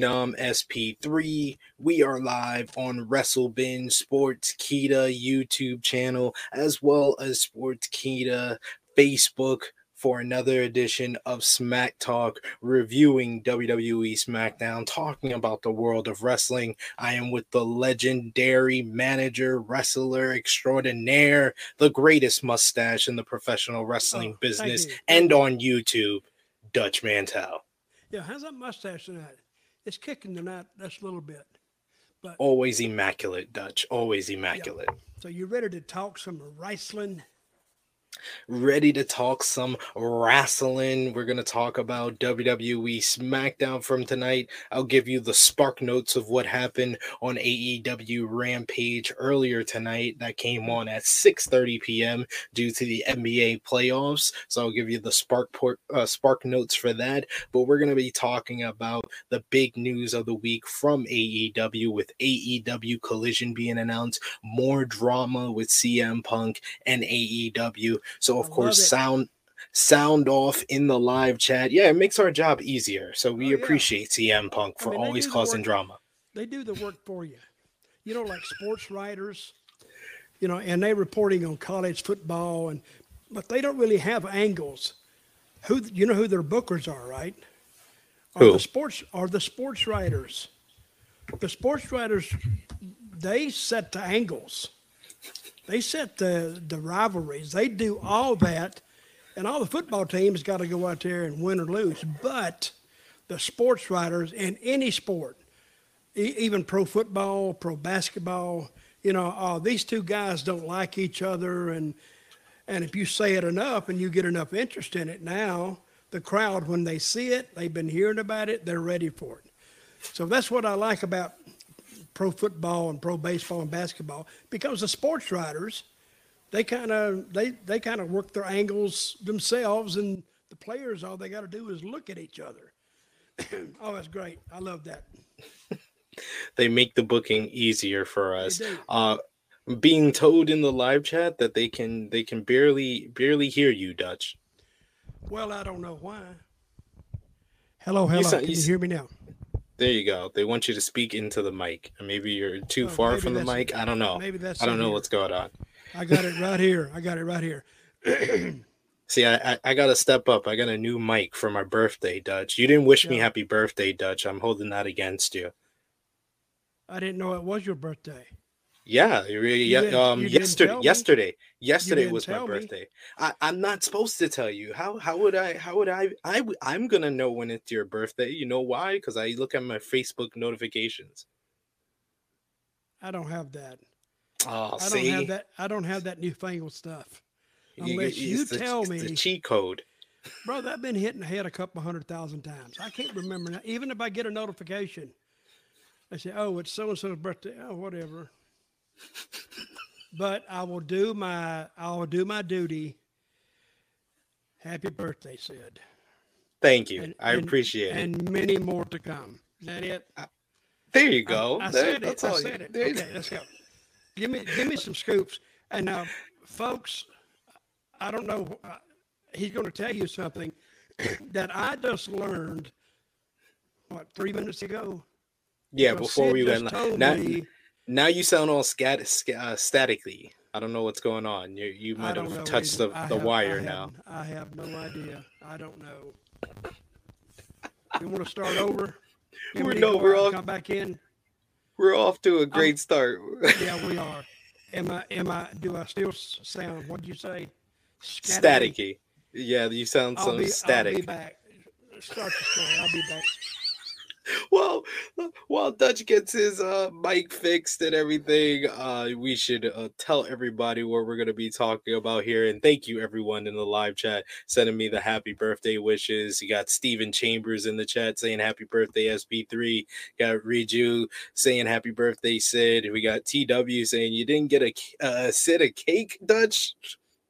Phenom SP3. We are live on Wrestling Sports Kita YouTube channel as well as Sportskeeda Facebook for another edition of Smack Talk, reviewing WWE SmackDown, talking about the world of wrestling. I am with the legendary manager, wrestler extraordinaire, the greatest mustache in the professional wrestling Oh, business, and on YouTube, Dutch Mantell. Yeah, how's that mustache tonight? It's kicking tonight just a little bit. But Always immaculate, Dutch. Always immaculate. so you ready to talk some wrestling? Ready to talk some wrestling. We're going to talk about WWE SmackDown from tonight. I'll give you the spark notes of what happened on AEW Rampage earlier tonight that came on at 6:30 p.m. due to the NBA playoffs. So I'll give you the spark port, uh, spark notes for that, but we're going to be talking about the big news of the week from AEW with AEW Collision being announced, more drama with CM Punk and AEW. So of I course, sound sound off in the live chat. Yeah, it makes our job easier. So we Oh, yeah. appreciate CM Punk I for mean, always do the causing drama. They do the work for you. You know, like sports writers, you know, and they reporting on college football and but they don't really have angles. Who you know who their bookers are, right? Are Who? the sports are the sports writers. The sports writers they set the angles. They set the the rivalries. They do all that, and all the football teams got to go out there and win or lose. But the sports writers in any sport, e- even pro football, pro basketball, you know, uh, these two guys don't like each other, and and if you say it enough and you get enough interest in it, now the crowd, when they see it, they've been hearing about it, they're ready for it. So that's what I like about pro football and pro baseball and basketball because the sports writers, they kind of they they kind of work their angles themselves, and the players all they got to do is look at each other. oh, that's great! I love that. They make the booking easier for us. Uh being told in the live chat that they can they can barely barely hear you, Dutch. Well, I don't know why. Hello, hello. sound- Can you you hear me now? There you go. They want you to speak into the mic. Maybe you're too Oh, far from the mic. I don't know. maybe that's I don't know here. what's going on. I got it right here. I got it right here. See, I, I, I gotta step up. I got a new mic for my birthday, Dutch. You didn't wish me happy birthday, Dutch. I'm holding that against you. I didn't know it was your birthday. Yeah, really, yeah. Um, yesterday, yesterday, yesterday was my me. birthday. I, I'm not supposed to tell you. How how would I? How would I? I I'm gonna know when it's your birthday. You know why? Because I look at my Facebook notifications. I don't have that. Oh, I see, don't have that. I don't have that newfangled stuff. Unless you the- tell it's the me. cheat code. Brother, I've been hitting the head a couple hundred thousand times. I can't remember now. Even if I get a notification, I say, "Oh, it's so and so's birthday." Oh, whatever. But I will do my I will do my duty. Happy birthday, Sid. Thank you. And- I and- appreciate it. And many more to come. Is that it? There you go. I, I There- said it. that's I all you- said it. there you- Okay, let's go. Give me, give me some scoops. And now, folks, I don't know. Uh, he's going to tell you something that I just learned. What three minutes ago? Yeah, before Sid we went told. Now, me- now you sound all scat, sca- uh, statically. I don't know what's going on. You you might have touched either. the, I the have- wire I now. I have no idea. I don't know. You want to start over? Want We're- no, we're all- Come back in. We're off to a great start. Yeah, we are. Am I? Am I? Do I still sound? What did you say? Scatterly? Staticky. Yeah, you sound so static. I'll be back. Start the story. I'll be back. well, while Dutch gets his uh, mic fixed and everything, uh, we should uh, tell everybody what we're going to be talking about here. And thank you, everyone in the live chat, sending me the happy birthday wishes. You got Steven Chambers in the chat saying happy birthday, SP3. Got Riju saying happy birthday, Sid. We got TW saying you didn't get a uh, Sid a cake, Dutch.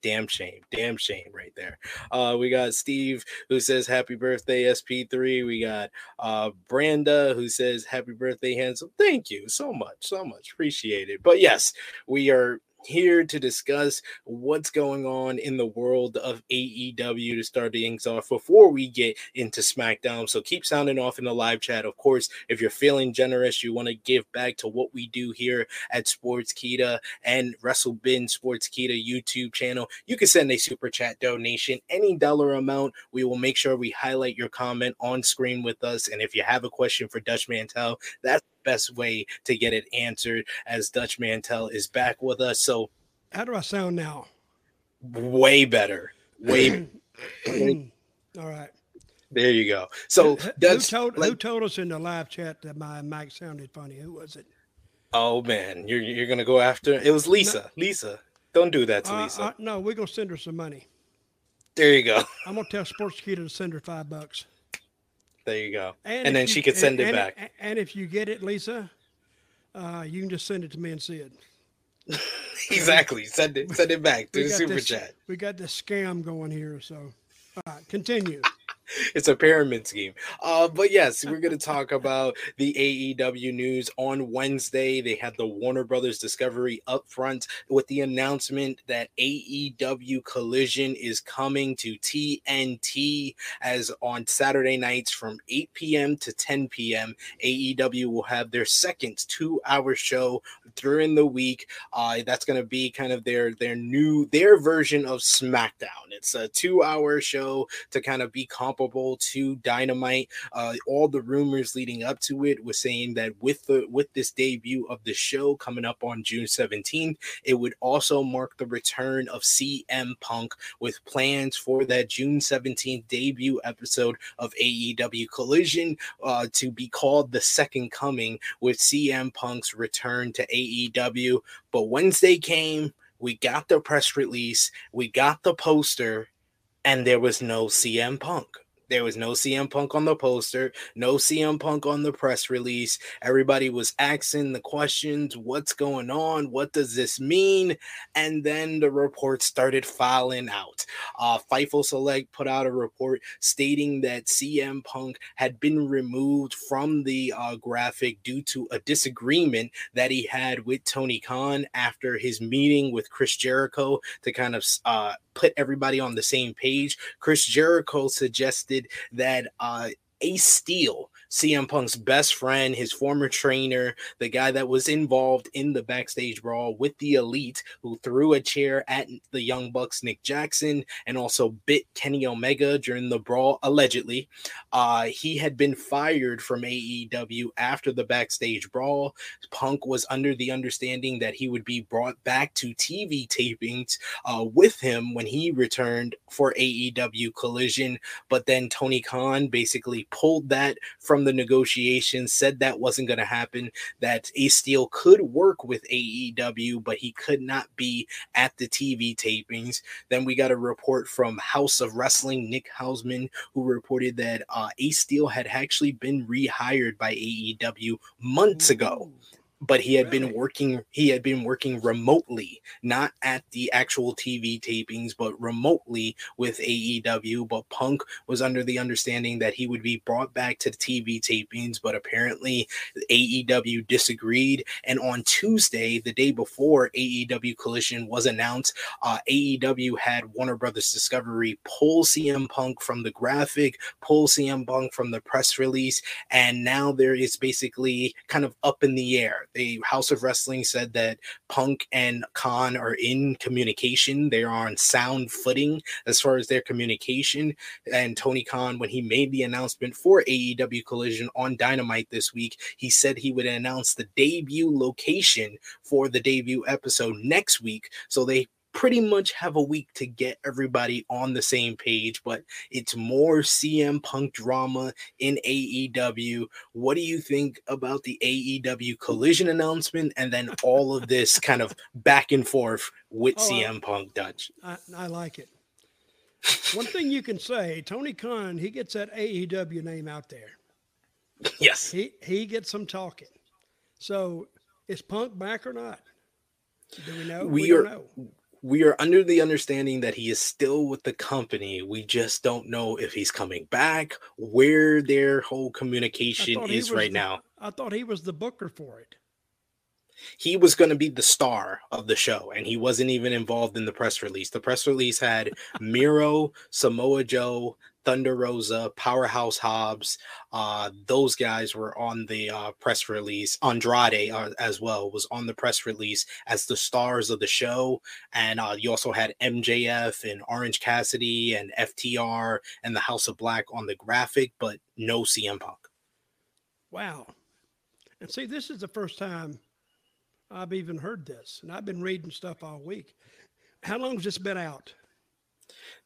Damn shame, damn shame, right there. Uh, we got Steve who says happy birthday, SP3. We got uh Branda who says happy birthday handsome thank you so much so much appreciate it but yes we are here to discuss what's going on in the world of AEW to start the things off before we get into SmackDown. So keep sounding off in the live chat. Of course, if you're feeling generous, you want to give back to what we do here at Sportskeeda and Wrestling Sports Kita YouTube channel, you can send a super chat donation, any dollar amount. We will make sure we highlight your comment on screen with us. And if you have a question for Dutch Mantell, that's best way to get it answered as Dutch Mantell is back with us. So How do I sound now? way better. Way All right. there you go. So who, told who told us in the live chat that my mic sounded funny? Who was it? oh man, you're you're gonna go after it was Lisa. Lisa. Don't do that to Uh, Lisa. uh, no, we're gonna send her some money. there you go. I'm gonna tell Sportskeeda to send her five bucks. There you go. And, And then she could send it and- back. And, and if you get it, Lisa, uh, you can just send it to me and Sid. Exactly. Send it send it back to the super this, chat. We got this scam going here, so all right, continue. it's a pyramid scheme. Uh, but yes, we're going to talk about the AEW news on Wednesday. They had the Warner Brothers Discovery up front with the announcement that AEW Collision is coming to TNT as on Saturday nights from 8 p.m. to 10 p.m. AEW will have their second two-hour show during the week. Uh, that's going to be kind of their their new their version of SmackDown. It's a two-hour show to kind of be comparable to Dynamite. Uh, all the rumors leading up to it was saying that with the with this debut of the show coming up on June 17th, it would also mark the return of CM Punk with plans for that June 17th debut episode of AEW Collision uh, to be called the Second Coming with CM Punk's return to AEW. But Wednesday came, we got the press release, we got the poster, and there was no CM Punk. There was no CM Punk on the poster, no CM Punk on the press release. Everybody was asking the questions what's going on? What does this mean? And then the reports started filing out. Uh, Fightful Select put out a report stating that CM Punk had been removed from the uh, graphic due to a disagreement that he had with Tony Khan after his meeting with Chris Jericho to kind of uh, put everybody on the same page. Chris Jericho suggested that uh, Ace Steel, CM Punk's best friend, his former trainer, the guy that was involved in the backstage brawl with the Elite, who threw a chair at the Young Bucks, Nick Jackson, and also bit Kenny Omega during the brawl, allegedly. Uh, he had been fired from AEW after the backstage brawl. Punk was under the understanding that he would be brought back to TV tapings uh, with him when he returned for AEW Collision. But then Tony Khan basically pulled that from the negotiations, said that wasn't going to happen, that Ace Steel could work with AEW, but he could not be at the TV tapings. Then we got a report from House of Wrestling, Nick Hausman, who reported that uh, Ace Steel had actually been rehired by AEW months ago but he had been working he had been working remotely not at the actual tv tapings but remotely with aew but punk was under the understanding that he would be brought back to the tv tapings but apparently aew disagreed. And on tuesday the day before aew collision was announced uh, aew had warner brothers discovery pull cm punk from the graphic pull cm punk from the press release and now there is basically kind of up in the air. A House of Wrestling said that Punk and Khan are in communication. They are on sound footing as far as their communication. And Tony Khan, when he made the announcement for AEW Collision on Dynamite this week, he said he would announce the debut location for the debut episode next week. So they pretty much have a week to get everybody on the same page, but it's more CM Punk drama in AEW. What do you think about the AEW collision announcement and then all of this kind of back and forth with oh, CM Punk Dutch? I, I like it. One thing you can say, Tony Khan, he gets that AEW name out there. Yes. He he gets some talking. So is Punk back or not? Do we know? We, we are know we are under the understanding that he is still with the company. We just don't know if he's coming back, where their whole communication is right the, now. I thought he was the booker for it. He was going to be the star of the show, and he wasn't even involved in the press release. The press release had Miro, Samoa Joe, Thunder Rosa, Powerhouse Hobbs, uh, those guys were on the uh, press release. Andrade uh, as well was on the press release as the stars of the show, and uh, you also had MJF and Orange Cassidy and FTR and the House of Black on the graphic, but no CM Punk. Wow! And see, this is the first time I've even heard this, and I've been reading stuff all week. How long has this been out?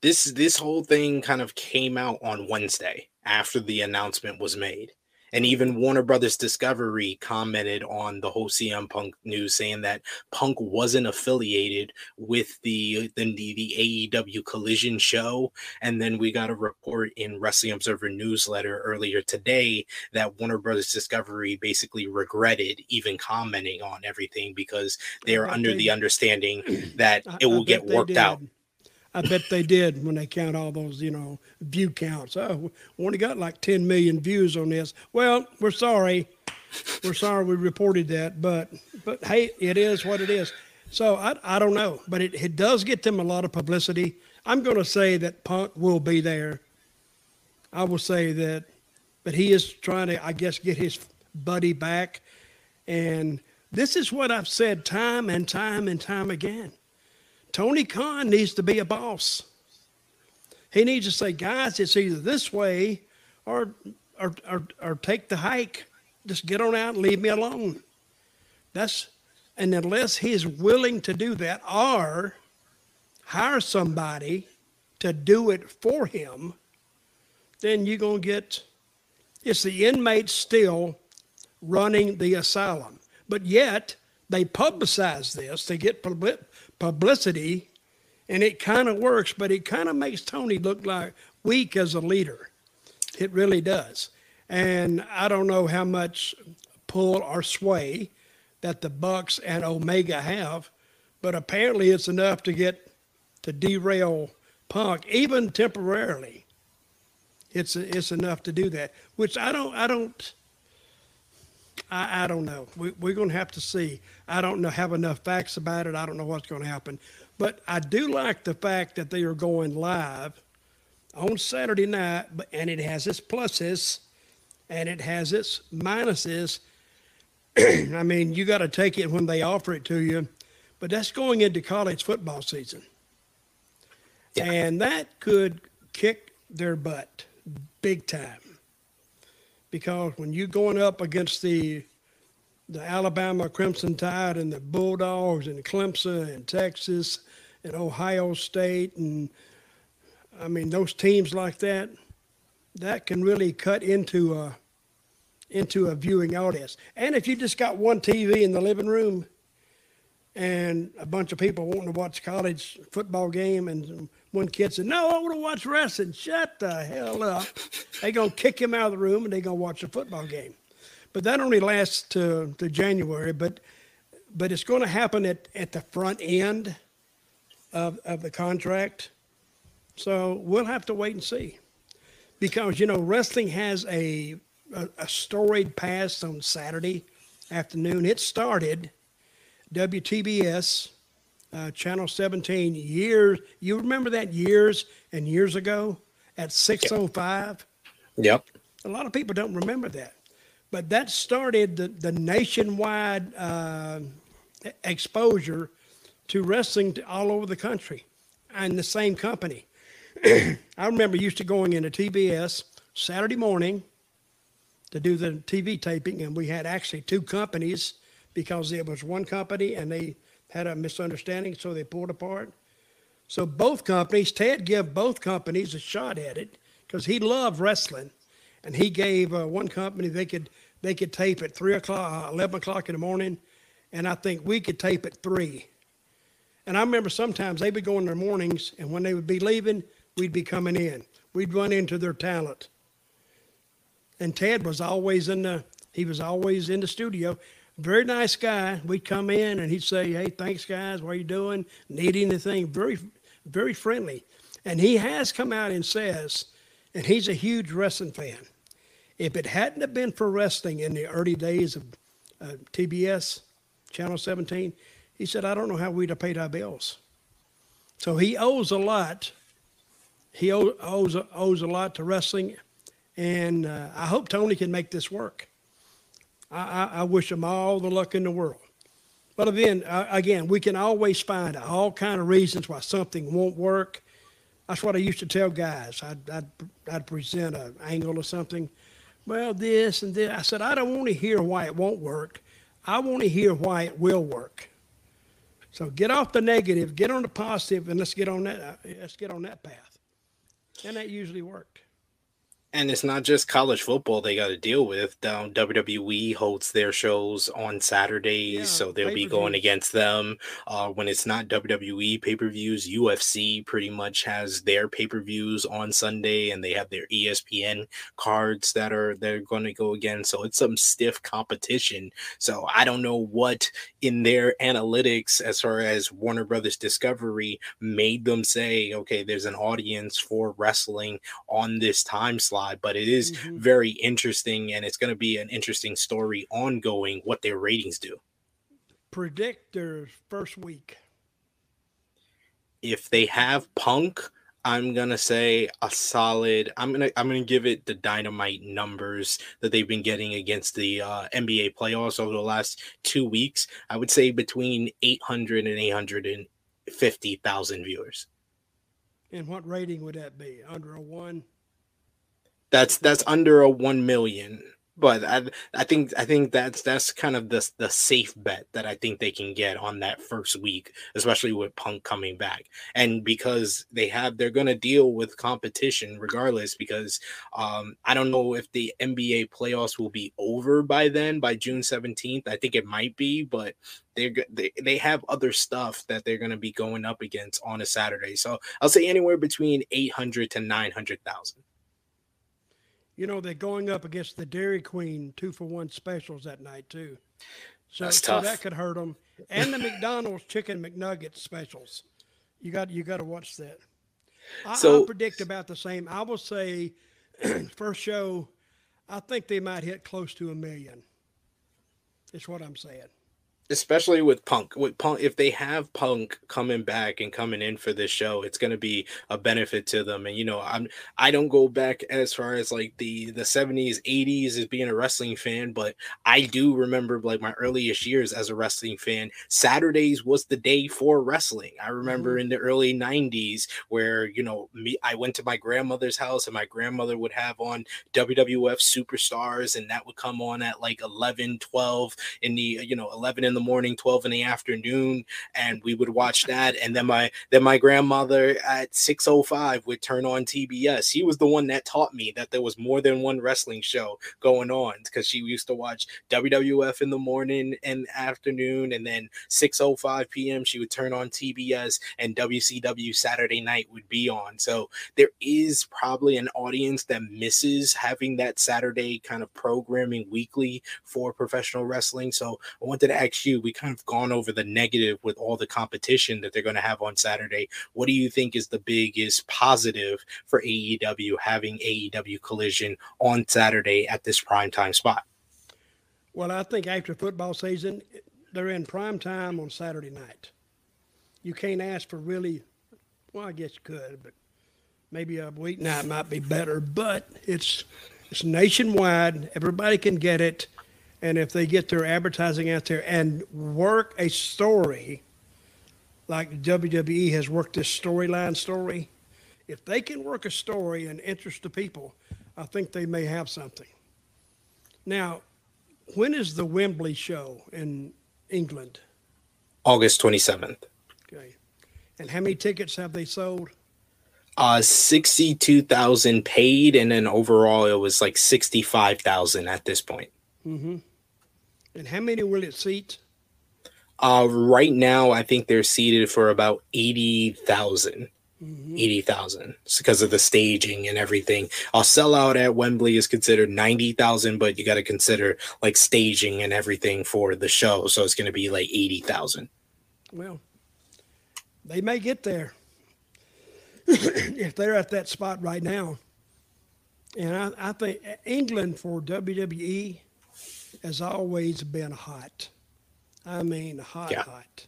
This this whole thing kind of came out on Wednesday after the announcement was made. And even Warner Brothers Discovery commented on the whole CM Punk news, saying that Punk wasn't affiliated with the the, the AEW Collision show. And then we got a report in Wrestling Observer newsletter earlier today that Warner Brothers Discovery basically regretted even commenting on everything because they're under they, the understanding that it will get worked out. I bet they did when they count all those, you know, view counts. Oh, we only got like 10 million views on this. Well, we're sorry. We're sorry we reported that, but but hey, it is what it is. So I, I don't know, but it, it does get them a lot of publicity. I'm going to say that Punk will be there. I will say that, but he is trying to, I guess, get his buddy back. And this is what I've said time and time and time again. Tony Khan needs to be a boss. He needs to say, guys, it's either this way or, or, or, or take the hike. Just get on out and leave me alone. That's, and unless he's willing to do that or hire somebody to do it for him, then you're going to get, it's the inmates still running the asylum. But yet, they publicize this, they get publicity, and it kind of works, but it kind of makes Tony look like weak as a leader. It really does. And I don't know how much pull or sway that the Bucks and Omega have, but apparently it's enough to get to derail Punk, even temporarily. It's it's enough to do that, which I don't I don't I, I don't know. We, we're going to have to see. I don't know have enough facts about it. I don't know what's going to happen. But I do like the fact that they are going live on Saturday night, but and it has its pluses and it has its minuses. I mean, you got to take it when they offer it to you, but that's going into college football season. Yeah. And that could kick their butt big time because when you're going up against the the Alabama Crimson Tide and the Bulldogs and Clemson and Texas and Ohio State and I mean those teams like that, that can really cut into a into a viewing audience. And if you just got one TV in the living room and a bunch of people wanting to watch college football game and one kid said, No, I want to watch wrestling. Shut the hell up. They're going to kick him out of the room and they're going to watch a football game. But that only lasts to, to January. But, but it's going to happen at, at the front end of, of the contract. So we'll have to wait and see. Because, you know, wrestling has a, a, a storied past on Saturday afternoon. It started WTBS uh, Channel 17 years. You remember that years and years ago at 6:05? Yep. A lot of people don't remember that, but that started the, the nationwide uh, exposure to wrestling to all over the country and the same company. I remember used to going into TBS Saturday morning to do the TV taping, and we had actually two companies because it was one company and they had a misunderstanding, so they pulled apart. So both companies, Ted gave both companies a shot at it because he loved wrestling, and he gave uh, one company they could they could tape at three o'clock, uh, eleven o'clock in the morning, and I think we could tape at three. And I remember sometimes they would go in their mornings, and when they would be leaving, we'd be coming in. We'd run into their talent. And Ted was always in the he was always in the studio. Very nice guy. We'd come in and he'd say, Hey, thanks guys, what are you doing? Need anything? Very very friendly. And he has come out and says, and he's a huge wrestling fan. If it hadn't have been for wrestling in the early days of uh, TBS, Channel 17, he said, I don't know how we'd have paid our bills. So he owes a lot. He owes, owes a lot to wrestling. And uh, I hope Tony can make this work. I, I, I, wish them all the luck in the world. But again, uh, again, we can always find all kind of reasons why something won't work. That's what I used to tell guys. I'd, I'd, I'd present an angle or something. Well, this and this. I said, I don't want to hear why it won't work. I want to hear why it will work. So get off the negative, get on the positive, and let's get on that. Uh, let's get on that path. And that usually worked and it's not just college football they got to deal with. Um, WWE holds their shows on Saturdays, yeah, so they'll be going against them. Uh, when it's not WWE pay per views, UFC pretty much has their pay per views on Sunday, and they have their ESPN cards that are they're going to go again. So it's some stiff competition. So I don't know what in their analytics, as far as Warner Brothers Discovery, made them say, okay, there's an audience for wrestling on this time slot but it is mm-hmm. very interesting and it's going to be an interesting story ongoing what their ratings do. Predict their first week. If they have Punk, I'm gonna say a solid. I'm gonna I'm gonna give it the dynamite numbers that they've been getting against the uh, NBA playoffs over the last two weeks. I would say between 800 and 850,000 viewers. And what rating would that be? Under a one? That's that's under a 1 million but I, I think I think that's that's kind of the the safe bet that I think they can get on that first week, especially with Punk coming back, and because they have they're to deal with competition regardless. Because um, I don't know if the NBA playoffs will be over by then, by June seventeenth. I think it might be, but they're they they have other stuff that they're going to be going up against on a Saturday. So I'll say anywhere between eight hundred to nine hundred thousand you know, they're going up against the Dairy Queen two for one specials that night too. So, That's so that could hurt them. And the McDonald's chicken McNugget specials. You got you got to watch that. I, so, I'll predict about the same. I will say, first show, I think they might hit close to a million. Is what I'm saying especially with Punk. With Punk, if they have Punk coming back and coming in for this show, it's going to be a benefit to them. And you know, I'm I don't go back as far as like the the 70s, 80s as being a wrestling fan, but I do remember like my earliest years as a wrestling fan. Saturdays was the day for wrestling. I remember mm-hmm. in the early 90s where you know me, I went to my grandmother's house and my grandmother would have on WWF Superstars, and that would come on at like 11, 12 in the you know 11 in in the morning, 12 in the afternoon, and we would watch that. And then my then my grandmother at 6:05 would turn on TBS. He was the one that taught me that there was more than one wrestling show going on because she used to watch WWF in the morning and afternoon, and then 6:05 p.m. she would turn on TBS, and WCW Saturday night would be on. So there is probably an audience that misses having that Saturday kind of programming weekly for professional wrestling. So I wanted to ask we kind of gone over the negative with all the competition that they're going to have on Saturday. What do you think is the biggest positive for AEW having AEW Collision on Saturday at this prime time spot? Well, I think after football season, they're in prime time on Saturday night. You can't ask for really, well, I guess you could, but maybe a weeknight might be better. But it's It's nationwide. Everybody can get it. And if they get their advertising out there and work a story like WWE has worked this storyline story, if they can work a story and interest the people, I think they may have something. Now, when is the Wembley show in England? August 27th. Okay. And how many tickets have they sold? Uh 62,000 paid and then overall it was like 65,000 at this point. Mm-hmm. And how many will it seat? Uh right now I think they're seated for about 80,000. Mm-hmm. 80,000 because of the staging and everything. I'll sell out at Wembley is considered 90,000, but you got to consider like staging and everything for the show. So it's going to be like 80,000. Well, they may get there if they're at that spot right now. And I, I think England for WWE has always been hot. I mean, hot, yeah. hot.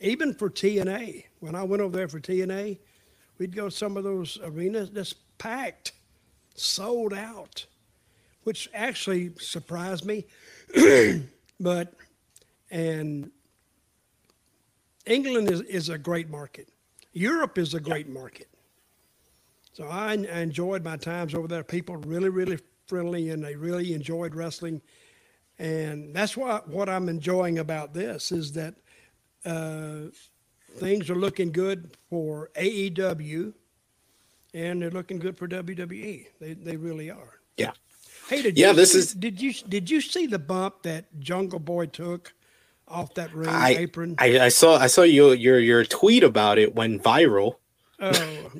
Even for TNA, when I went over there for TNA, we'd go to some of those arenas that's packed, sold out, which actually surprised me. but, and England is, is a great market. Europe is a great market. So I, I enjoyed my times over there. People really, really friendly and they really enjoyed wrestling. And that's what, what I'm enjoying about this is that uh, things are looking good for AEW and they're looking good for WWE. They, they really are. Yeah. Hey, did yeah, you, this is. Did you did you see the bump that Jungle Boy took off that ring I, apron? I, I saw I saw your your your tweet about it went viral. Oh,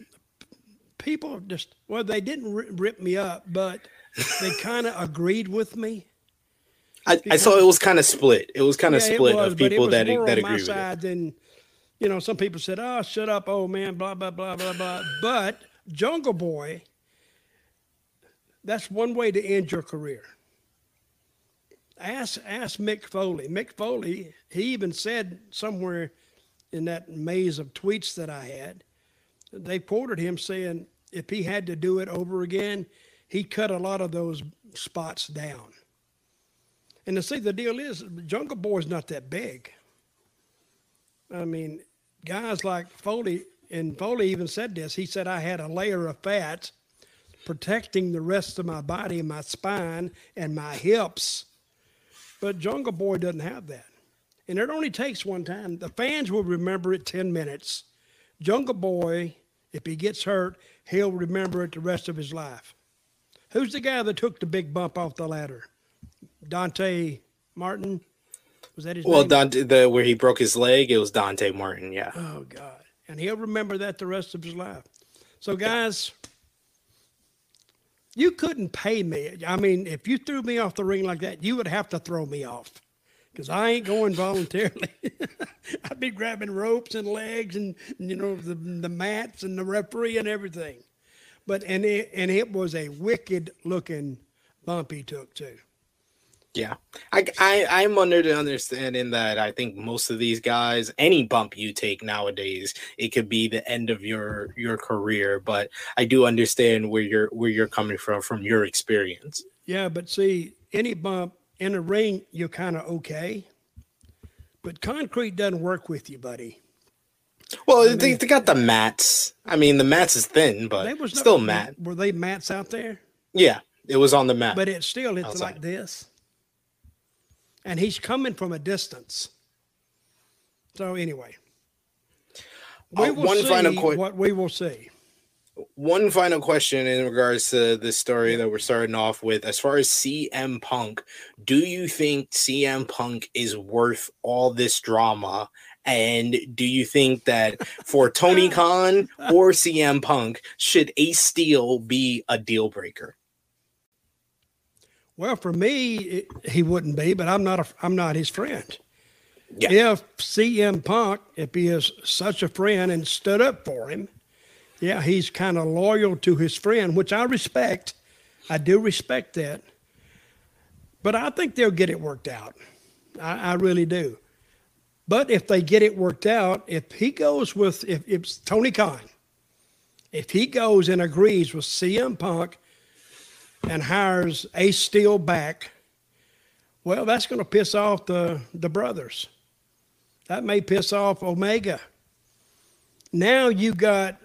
people just well, they didn't rip me up, but they kind of agreed with me. I, I saw it was kind of split. It was kind of yeah, split was, of people that that agree with it. Than, you know, some people said, "Oh, shut up, oh man," blah blah blah blah blah. But Jungle Boy, that's one way to end your career. Ask ask Mick Foley. Mick Foley, he even said somewhere in that maze of tweets that I had, they quoted him saying if he had to do it over again, he cut a lot of those spots down. And to see the deal is, Jungle Boy's not that big. I mean, guys like Foley, and Foley even said this. He said I had a layer of fat protecting the rest of my body my spine and my hips. But Jungle Boy doesn't have that. And it only takes one time. The fans will remember it 10 minutes. Jungle Boy, if he gets hurt, he'll remember it the rest of his life. Who's the guy that took the big bump off the ladder? Dante Martin. Was that his name? well, name? Dante, the where he broke his leg, it was Dante Martin. Yeah. Oh God, and he'll remember that the rest of his life. So, guys, you couldn't pay me. I mean, if you threw me off the ring like that, you would have to throw me off because I ain't going voluntarily. I'd be grabbing ropes and legs and you know the the mats and the referee and everything. But and it and it was a wicked looking bump he took too. Yeah, I, I I'm under the understanding that I think most of these guys, any bump you take nowadays, it could be the end of your your career. But I do understand where you're where you're coming from from your experience. Yeah, but see, any bump in a ring, you're kind of okay. But concrete doesn't work with you, buddy. Well, I they, they got the mats. I mean, the mats is thin, but was still no, mat. Were they mats out there? Yeah, it was on the mat. But it still it's outside. like this and he's coming from a distance. So anyway, we uh, will one see final qu- what we will see. One final question in regards to this story that we're starting off with. As far as CM Punk, do you think CM Punk is worth all this drama? And do you think that for Tony Khan or CM Punk, should Ace Steel be a deal breaker? Well, for me, it, he wouldn't be, but I'm not a, I'm not his friend. Yeah. If CM Punk, if he is such a friend and stood up for him, yeah, he's kind of loyal to his friend, which I respect. I do respect that. But I think they'll get it worked out. I, I really do. But if they get it worked out, if he goes with, if it's Tony Khan, if he goes and agrees with CM Punk and hires Ace Steel back, well, that's going to piss off the, the brothers. That may piss off Omega. Now you got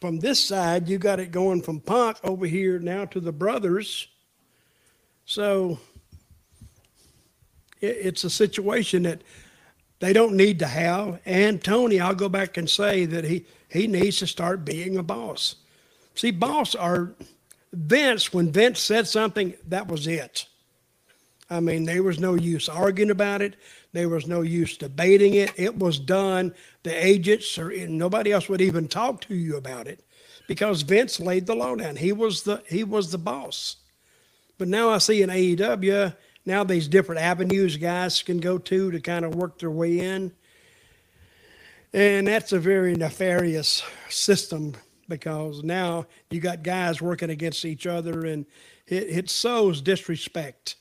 from this side, you got it going from Punk over here now to the brothers. So it, it's a situation that they don't need to have. And Tony, I'll go back and say that he, he needs to start being a boss. See, boss are Vince, when Vince said something, that was it. I mean, there was no use arguing about it. There was no use debating it. It was done. The agents or nobody else would even talk to you about it because Vince laid the law down. He was the he was the boss. But now I see in AEW, now these different avenues guys can go to to kind of work their way in. And that's a very nefarious system because now you got guys working against each other and it, it sows disrespect.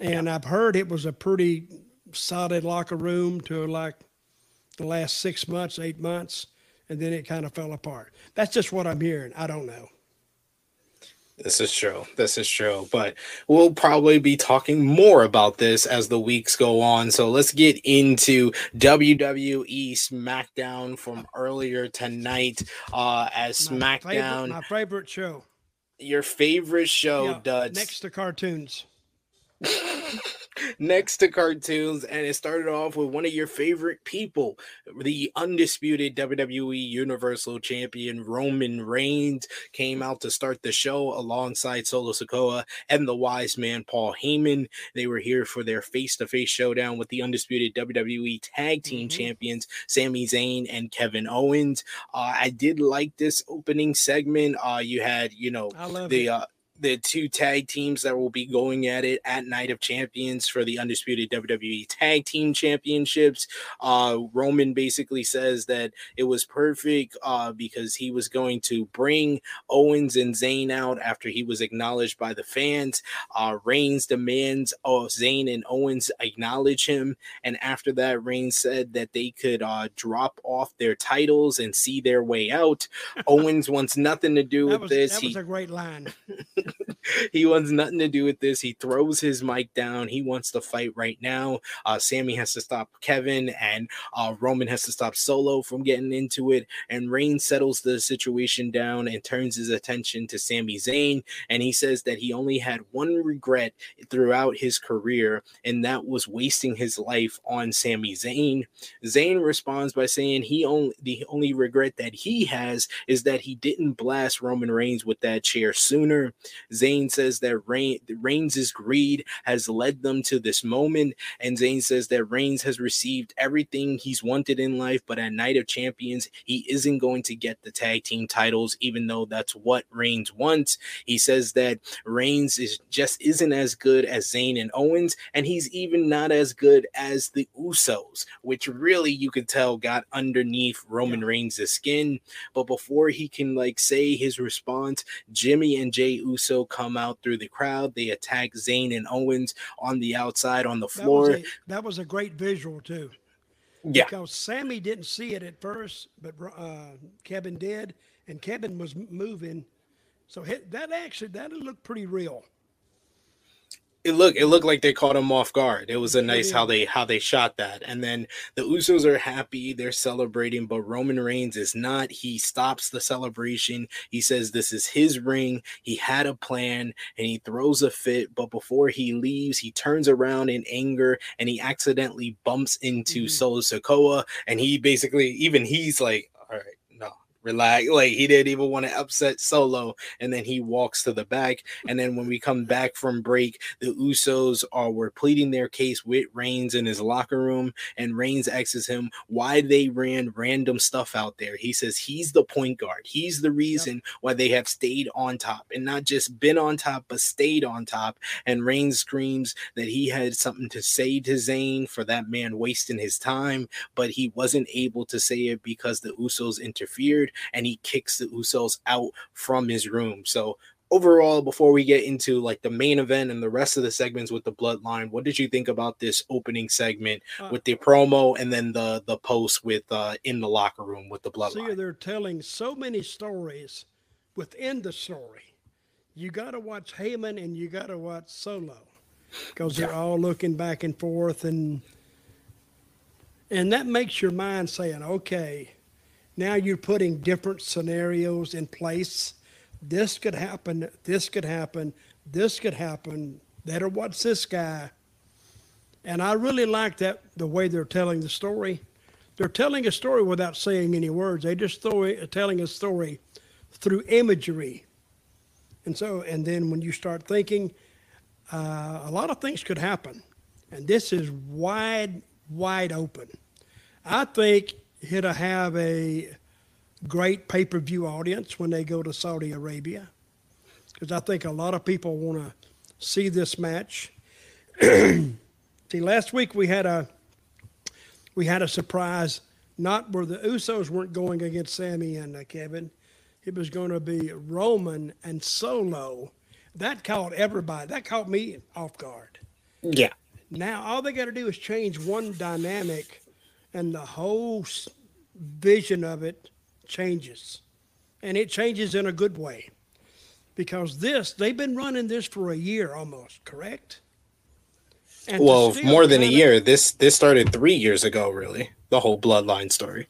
And I've heard it was a pretty solid locker room to like the last six months, eight months, and then it kind of fell apart. That's just what I'm hearing. I don't know. This is true. This is true. But we'll probably be talking more about this as the weeks go on. So let's get into WWE SmackDown from earlier tonight. Uh, as my SmackDown, favorite, my favorite show. Your favorite show, yeah, Dutch. Next to cartoons. next to cartoons, and it started off with one of your favorite people, the undisputed WWE Universal Champion Roman Reigns, came out to start the show alongside Solo Sikoa and the wise man Paul Heyman. They were here for their face to face showdown with the undisputed WWE Tag Team mm-hmm. Champions Sami Zayn and Kevin Owens. Uh, I did like this opening segment. Uh, you had, you know, the. Uh, the two tag teams that will be going at it at Night of Champions for the undisputed WWE Tag Team Championships. Uh, Roman basically says that it was perfect uh, because he was going to bring Owens and Zayn out after he was acknowledged by the fans. Uh, Reigns demands oh, Zayn and Owens acknowledge him, and after that, Reigns said that they could uh, drop off their titles and see their way out. Owens wants nothing to do with was, this. That he, was a great line. he wants nothing to do with this. He throws his mic down. He wants to fight right now. Uh, Sami has to stop Kevin, and uh, Roman has to stop Solo from getting into it. And Reigns settles the situation down and turns his attention to Sami Zayn. And he says that he only had one regret throughout his career, and that was wasting his life on Sami Zayn. Zayn responds by saying he only the only regret that he has is that he didn't blast Roman Reigns with that chair sooner. Zayn says that Reign, Reigns' greed has led them to this moment. And Zayn says that Reigns has received everything he's wanted in life, but at Night of Champions, he isn't going to get the tag team titles, even though that's what Reigns wants. He says that Reigns is just isn't as good as Zayn and Owens, and he's even not as good as the Usos, which really you could tell got underneath Roman. Reigns' skin. But before he can like say his response, Jimmy and Jay Uso Uso come out through the crowd. They attack Zayn and Owens on the outside on the floor. That was a, that was a great visual too. Yeah. Because Sami didn't see it at first, but uh, Kevin did, and Kevin was moving. So that actually that looked pretty real it looked it looked like they caught him off guard. It was a nice how they how they shot that. And then the Usos are happy, they're celebrating, but Roman Reigns is not. He stops the celebration. He says this is his ring. He had a plan and he throws a fit, but before he leaves, he turns around in anger and he accidentally bumps into mm-hmm. Solo Sikoa and he basically even he's like, all right, relax. Like he didn't even want to upset Solo, and then he walks to the back. And then when we come back from break, the Usos are were pleading their case with Reigns in his locker room, and Reigns asks him why they ran random stuff out there. He says he's the point guard. He's the reason why they have stayed on top, and not just been on top, but stayed on top. And Reigns screams that he had something to say to Zayn for that man wasting his time, but he wasn't able to say it because the Usos interfered and he kicks the Usos out from his room. So overall, before we get into like the main event and the rest of the segments with the bloodline, what did you think about this opening segment uh, with the promo and then the the post with uh in the locker room with the bloodline? See, they're telling so many stories within the story. you got to watch Heyman and you got to watch Solo because they're all looking back and forth and and that makes your mind saying, okay, now you're putting different scenarios in place. This could happen. This could happen. This could happen. Better watch this guy. And I really like that the way they're telling the story. They're telling a story without saying any words. They just story, telling a story through imagery. And so, and then when you start thinking, uh, a lot of things could happen. And this is wide, wide open. I think it'll have a great pay per view audience when they go to Saudi Arabia. Because I think a lot of people want to see this match. see, last week we had a we had a surprise, not where the Usos weren't going against Sammy and uh, Kevin. It was going to be Roman and Solo. That caught everybody. That caught me off guard. Yeah. Now all they got to do is change one dynamic, and the whole vision of it changes, and it changes in a good way. Because this, they've been running this for a year almost, correct? And well, more than a year. This this started three years ago, really. The whole bloodline story.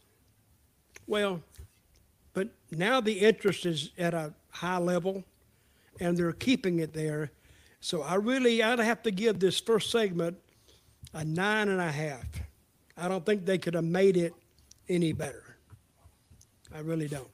Well, but now the interest is at a high level, and they're keeping it there. So I really, I'd have to give this first segment a nine and a half. I don't think they could have made it any better. I really don't.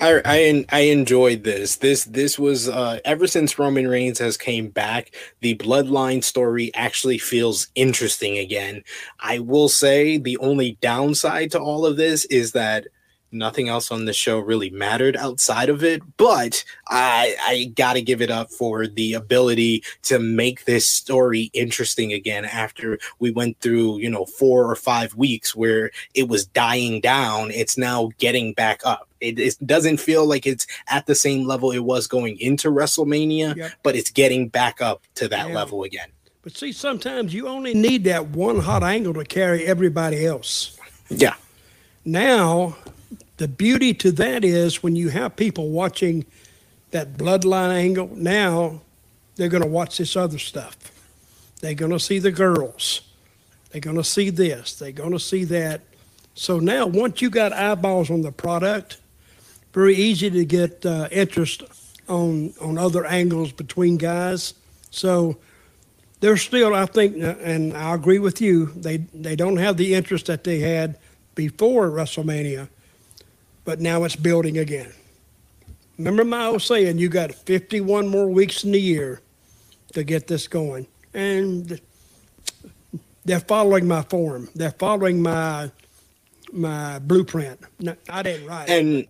I, I I enjoyed this. This this was uh, ever since Roman Reigns has came back, the bloodline story actually feels interesting again. I will say the only downside to all of this is that nothing else on the show really mattered outside of it but i i gotta give it up for the ability to make this story interesting again after we went through you know four or five weeks where it was dying down. It's now getting back up. It, it doesn't feel like it's at the same level it was going into wrestlemania yep. but it's getting back up to that yeah. level again. But see sometimes you only need that one hot angle to carry everybody else. Yeah. Now the beauty to that is when you have people watching that bloodline angle, now they're going to watch this other stuff. They're going to see the girls. They're going to see this. They're going to see that. So now, once you got eyeballs on the product, very easy to get uh, interest on on other angles between guys. So they're still, I think, uh, and I agree with you. They they don't have the interest that they had before WrestleMania but now it's building again. Remember my old saying, you got 51 more weeks in the year to get this going. And they're following my form. They're following my my blueprint. No, I didn't write and, it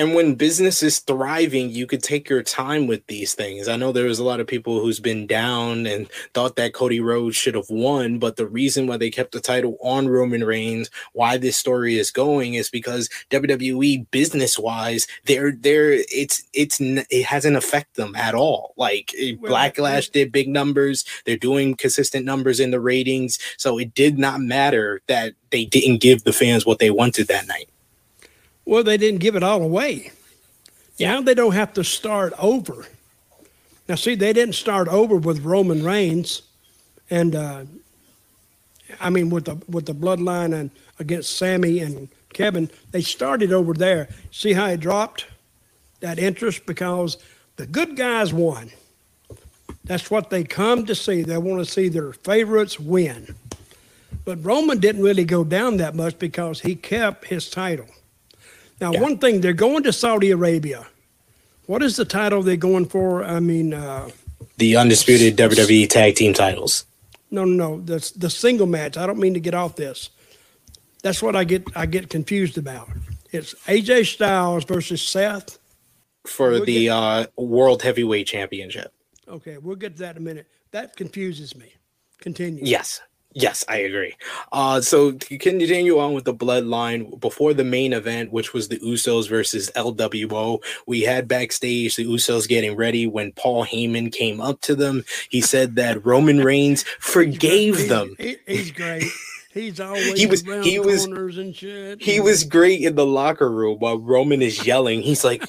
and when business is thriving you could take your time with these things. I know there was a lot of people who's been down and thought that cody rhodes should have won but the reason why they kept the title on roman reigns why this story is going is because wwe business wise they're they're it's it's it hasn't affected them at all. Like eh, well, backlash did big numbers. They're doing consistent numbers in the ratings. So it did not matter that they didn't give the fans what they wanted that night well, they didn't give it all away. Now they don't have to start over. Now, see, they didn't start over with Roman Reigns, and uh, I mean with the with the bloodline and against Sammy and Kevin. They started over there. See how it dropped that interest because the good guys won. That's what they come to see. They want to see their favorites win. But Roman didn't really go down that much because he kept his title. Now, yeah. one thing, they're going to Saudi Arabia. What is the title they're going for? I mean, uh, the undisputed WWE tag team titles. No, no, no. The, the single match. I don't mean to get off this. That's what I get. I get confused about. It's AJ Styles versus Seth for we'll the get, uh, World Heavyweight Championship. Okay, we'll get to that in a minute. That confuses me. Continue. Yes. Yes, I agree. Uh, so to continue on with the bloodline before the main event, which was the Usos versus LWO, we had backstage the Usos getting ready when Paul Heyman came up to them. He said that Roman Reigns forgave he's, them. He, he's great. He's always he was he was and shit. He was great in the locker room while Roman is yelling. He's like,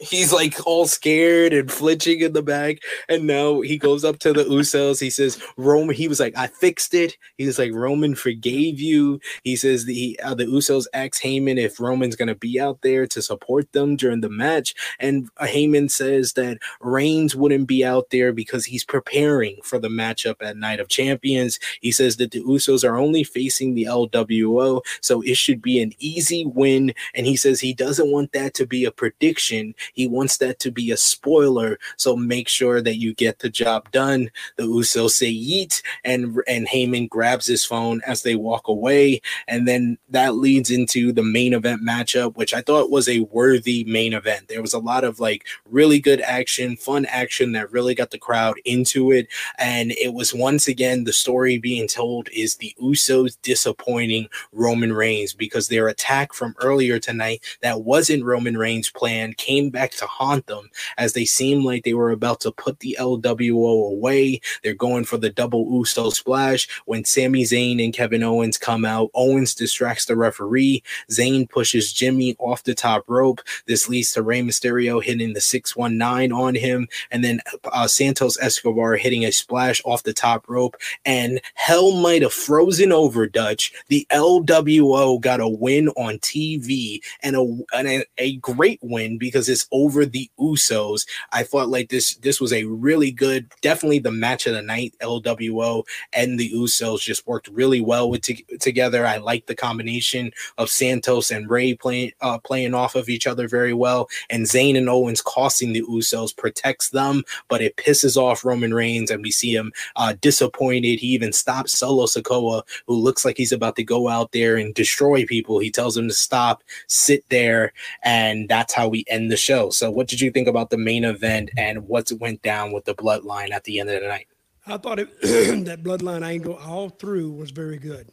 he's like all scared and flinching in the back. And now he goes up to the Usos. He says, Roman, he was like, I fixed it. He was like, Roman forgave you. He says the, uh, the Usos ask Heyman if Roman's going to be out there to support them during the match. And Heyman says that Reigns wouldn't be out there because he's preparing for the matchup at Night of Champions. He says that the Usos are only facing the LWO, so it should be an easy win. And he says he doesn't want that to be a prediction. He wants that to be a spoiler. So make sure that you get the job done. The Usos say yeet, and and Heyman grabs his phone as they walk away, and then that leads into the main event matchup, which I thought was a worthy main event. There was a lot of like really good action, fun action that really got the crowd into it, and it was once again the story being told is the Usos disappointing Roman Reigns because their attack from earlier tonight that wasn't Roman Reigns' plan came back to haunt them as they seem like they were about to put the LWO away. They're going for the double Uso splash when Sami Zayn and Kevin Owens come out. Owens distracts the referee. Zayn pushes Jimmy off the top rope. This leads to Rey Mysterio hitting the 619 on him, and then uh, Santos Escobar hitting a splash off the top rope. And hell might have frozen over Dutch. The LWO got a win on TV and a, and a, a great win because it's over the Usos. I thought like this this was a really good, definitely the match of the night. LWO and the Usos just worked really well with together. I like the combination of Santos and Rey playing uh, playing off of each other very well, and Zayn and Owens costing the Usos protects them, but it pisses off Roman Reigns, and we see him uh, disappointed. He even stops Solo Sikoa, who looks like he's about to go out there and destroy people. He tells him to stop, sit there, and that's how we end the show. So, what did you think about the main event and what went down with the bloodline at the end of the night? I thought it, that bloodline angle all through was very good.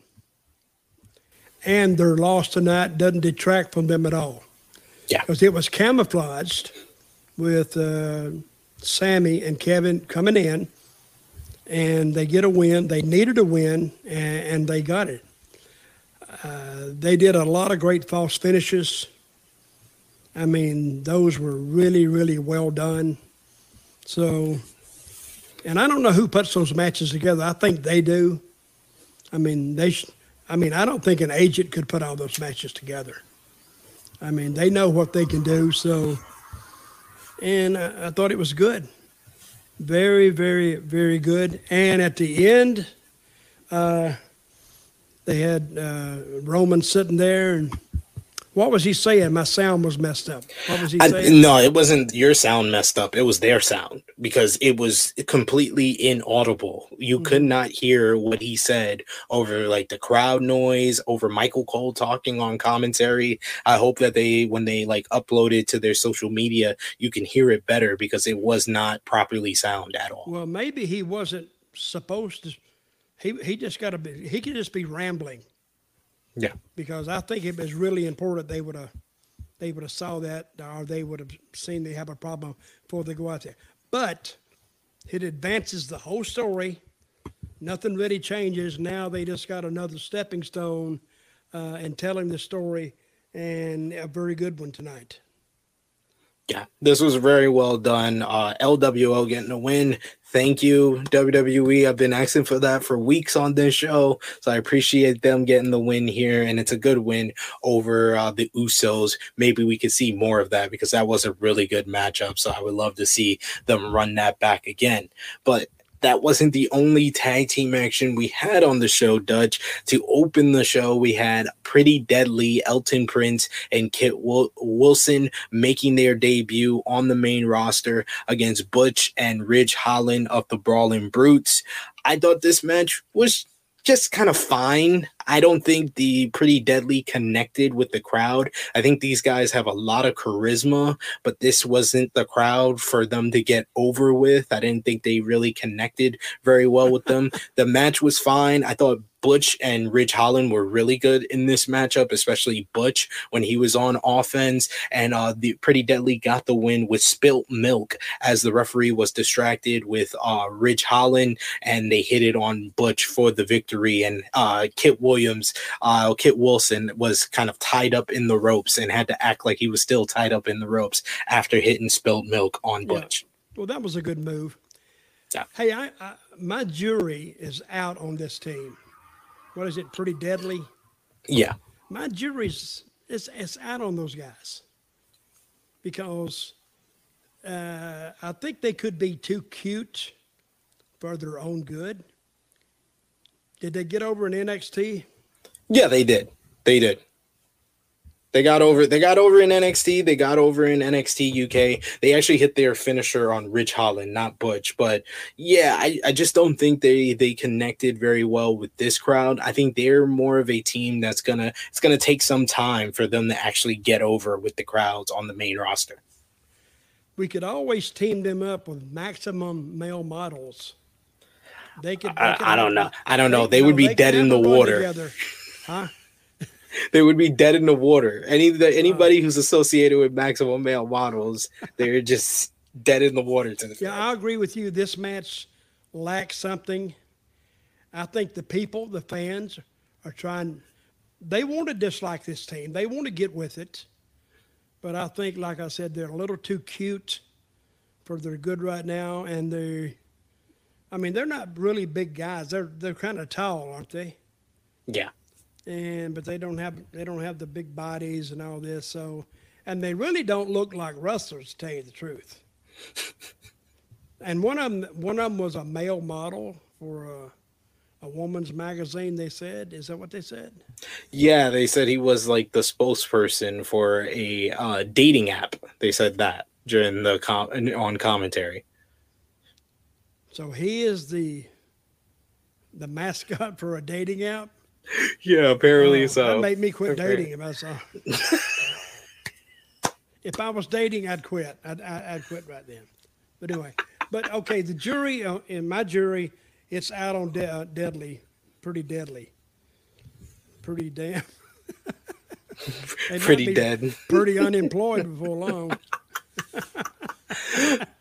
And their loss tonight doesn't detract from them at all. Yeah. Because it was camouflaged with uh, Sami and Kevin coming in, and they get a win. They needed a win, and, and they got it. Uh, they did a lot of great false finishes. I mean, those were really, really well done. So, and I don't know who puts those matches together. I think they do. I mean, they. Sh- I mean, I don't think an agent could put all those matches together. I mean, they know what they can do. So, and I, I thought it was good. Very, very, very good. And at the end, uh, they had uh, Roman sitting there and what was he saying? My sound was messed up. What was he saying? I, no, it wasn't your sound messed up. It was their sound because it was completely inaudible. You mm-hmm. could not hear what he said over like the crowd noise, over Michael Cole talking on commentary. I hope that they, when they like upload it to their social media, you can hear it better because it was not properly sound at all. Well, maybe he wasn't supposed to. He he just got to be. He could just be rambling yeah. Because I think it was really important they would have they would have saw that or they would have seen they have a problem before they go out there. But it advances the whole story. Nothing really changes. Now they just got another stepping stone uh, in telling the story, and a very good one tonight. Yeah, this was very well done. Uh, LWO getting a win. Thank you, WWE. I've been asking for that for weeks on this show, so I appreciate them getting the win here, and it's a good win over uh, the Usos. Maybe we could see more of that because that was a really good matchup. So I would love to see them run that back again. But that wasn't the only tag team action we had on the show, Dutch. To open the show, we had Pretty Deadly, Elton Prince, and Kit Wilson making their debut on the main roster against Butch and Ridge Holland of the Brawling Brutes. I thought this match was just kind of fine. I don't think the Pretty Deadly connected with the crowd. I think these guys have a lot of charisma, but this wasn't the crowd for them to get over with. I didn't think they really connected very well with them. the match was fine. I thought Butch and Ridge Holland were really good in this matchup, especially Butch when he was on offense. And uh, the Pretty Deadly got the win with spilt milk as the referee was distracted with uh, Ridge Holland, and they hit it on Butch for the victory. And uh, Kit Williams, uh, Kit Wilson was kind of tied up in the ropes and had to act like he was still tied up in the ropes after hitting spilled milk on Butch. Yeah. Well, that was a good move. Yeah. Hey, I, I my jury is out on this team. What is it? Pretty deadly. Yeah. My jury's it's it's out on those guys because uh, I think they could be too cute for their own good. Did they get over in NXT? Yeah, they did. They did. They got over. They got over in NXT. They got over in NXT UK. They actually hit their finisher on Ridge Holland, not Butch. But yeah, I, I just don't think they they connected very well with this crowd. I think they're more of a team that's gonna it's gonna take some time for them to actually get over with the crowds on the main roster. We could always team them up with maximum male models. They could. They could I, I, don't know. I don't know. They, they would be dead in the water. Huh? they would be dead in the water. Any the, oh. anybody who's associated with maximum male models, they're just dead in the water. To the yeah, I agree with you. This match lacks something. I think the people, the fans, are trying. They want to dislike this team. They want to get with it, but I think, like I said, they're a little too cute for their good right now, and they. I mean, they're not really big guys. They're they're kind of tall, aren't they? Yeah and but they don't have they don't have the big bodies and all this. So, and they really don't look like wrestlers, to tell you the truth. and one of them one of them was a male model for a, a woman's magazine. They said, is that what they said? Yeah, they said he was like the spokesperson for a uh, dating app. They said that during the com- on commentary. So he is the the mascot for a dating app yeah, apparently oh, so. That made me quit dating if I saw. if I was dating, I'd quit. I'd, I'd quit right then. But anyway, but okay, the jury uh, in my jury, it's out on de- uh, deadly, pretty deadly, pretty damn. pretty dead. Pretty unemployed before long.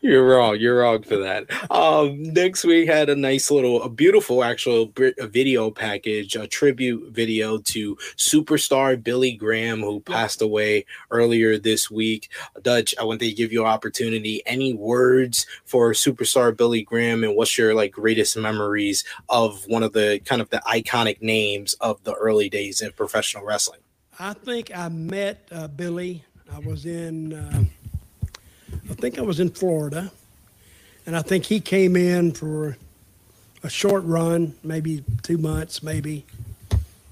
You're wrong. You're wrong for that. Um, next week had a nice little, a beautiful actual a video package, a tribute video to superstar Billy Graham, who passed away earlier this week. Dutch, I want to give you an opportunity. Any words for superstar Billy Graham, and what's your like greatest memories of one of the kind of the iconic names of the early days in professional wrestling? I think I met uh, Billy. I was in. Uh, I think I was in Florida, and I think he came in for a short run, maybe two months, maybe,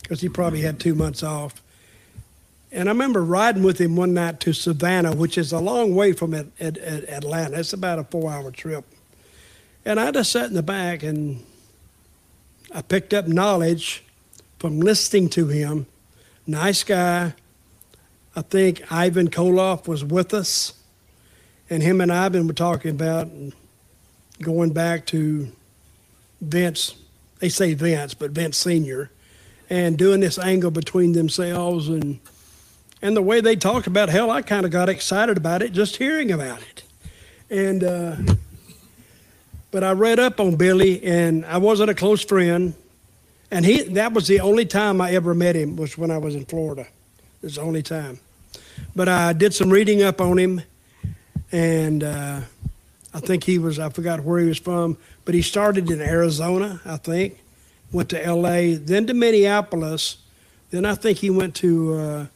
because he probably had two months off. And I remember riding with him one night to Savannah, which is a long way from at, at, at Atlanta. It's about a four-hour trip. And I just sat in the back and I picked up knowledge from listening to him. Nice guy. I think Ivan Koloff was with us and him and I have been talking about going back to Vince. They say Vince, but Vince Senior, and doing this angle between themselves and and the way they talked about hell, I kind of got excited about it just hearing about it, and. Uh, but I read up on Billy, and I wasn't a close friend, and he that was the only time I ever met him was when I was in Florida. It was the only time. But I did some reading up on him, and uh, I think he was I forgot where he was from, but he started in Arizona, I think, went to L.A., then to Minneapolis, then I think he went to uh,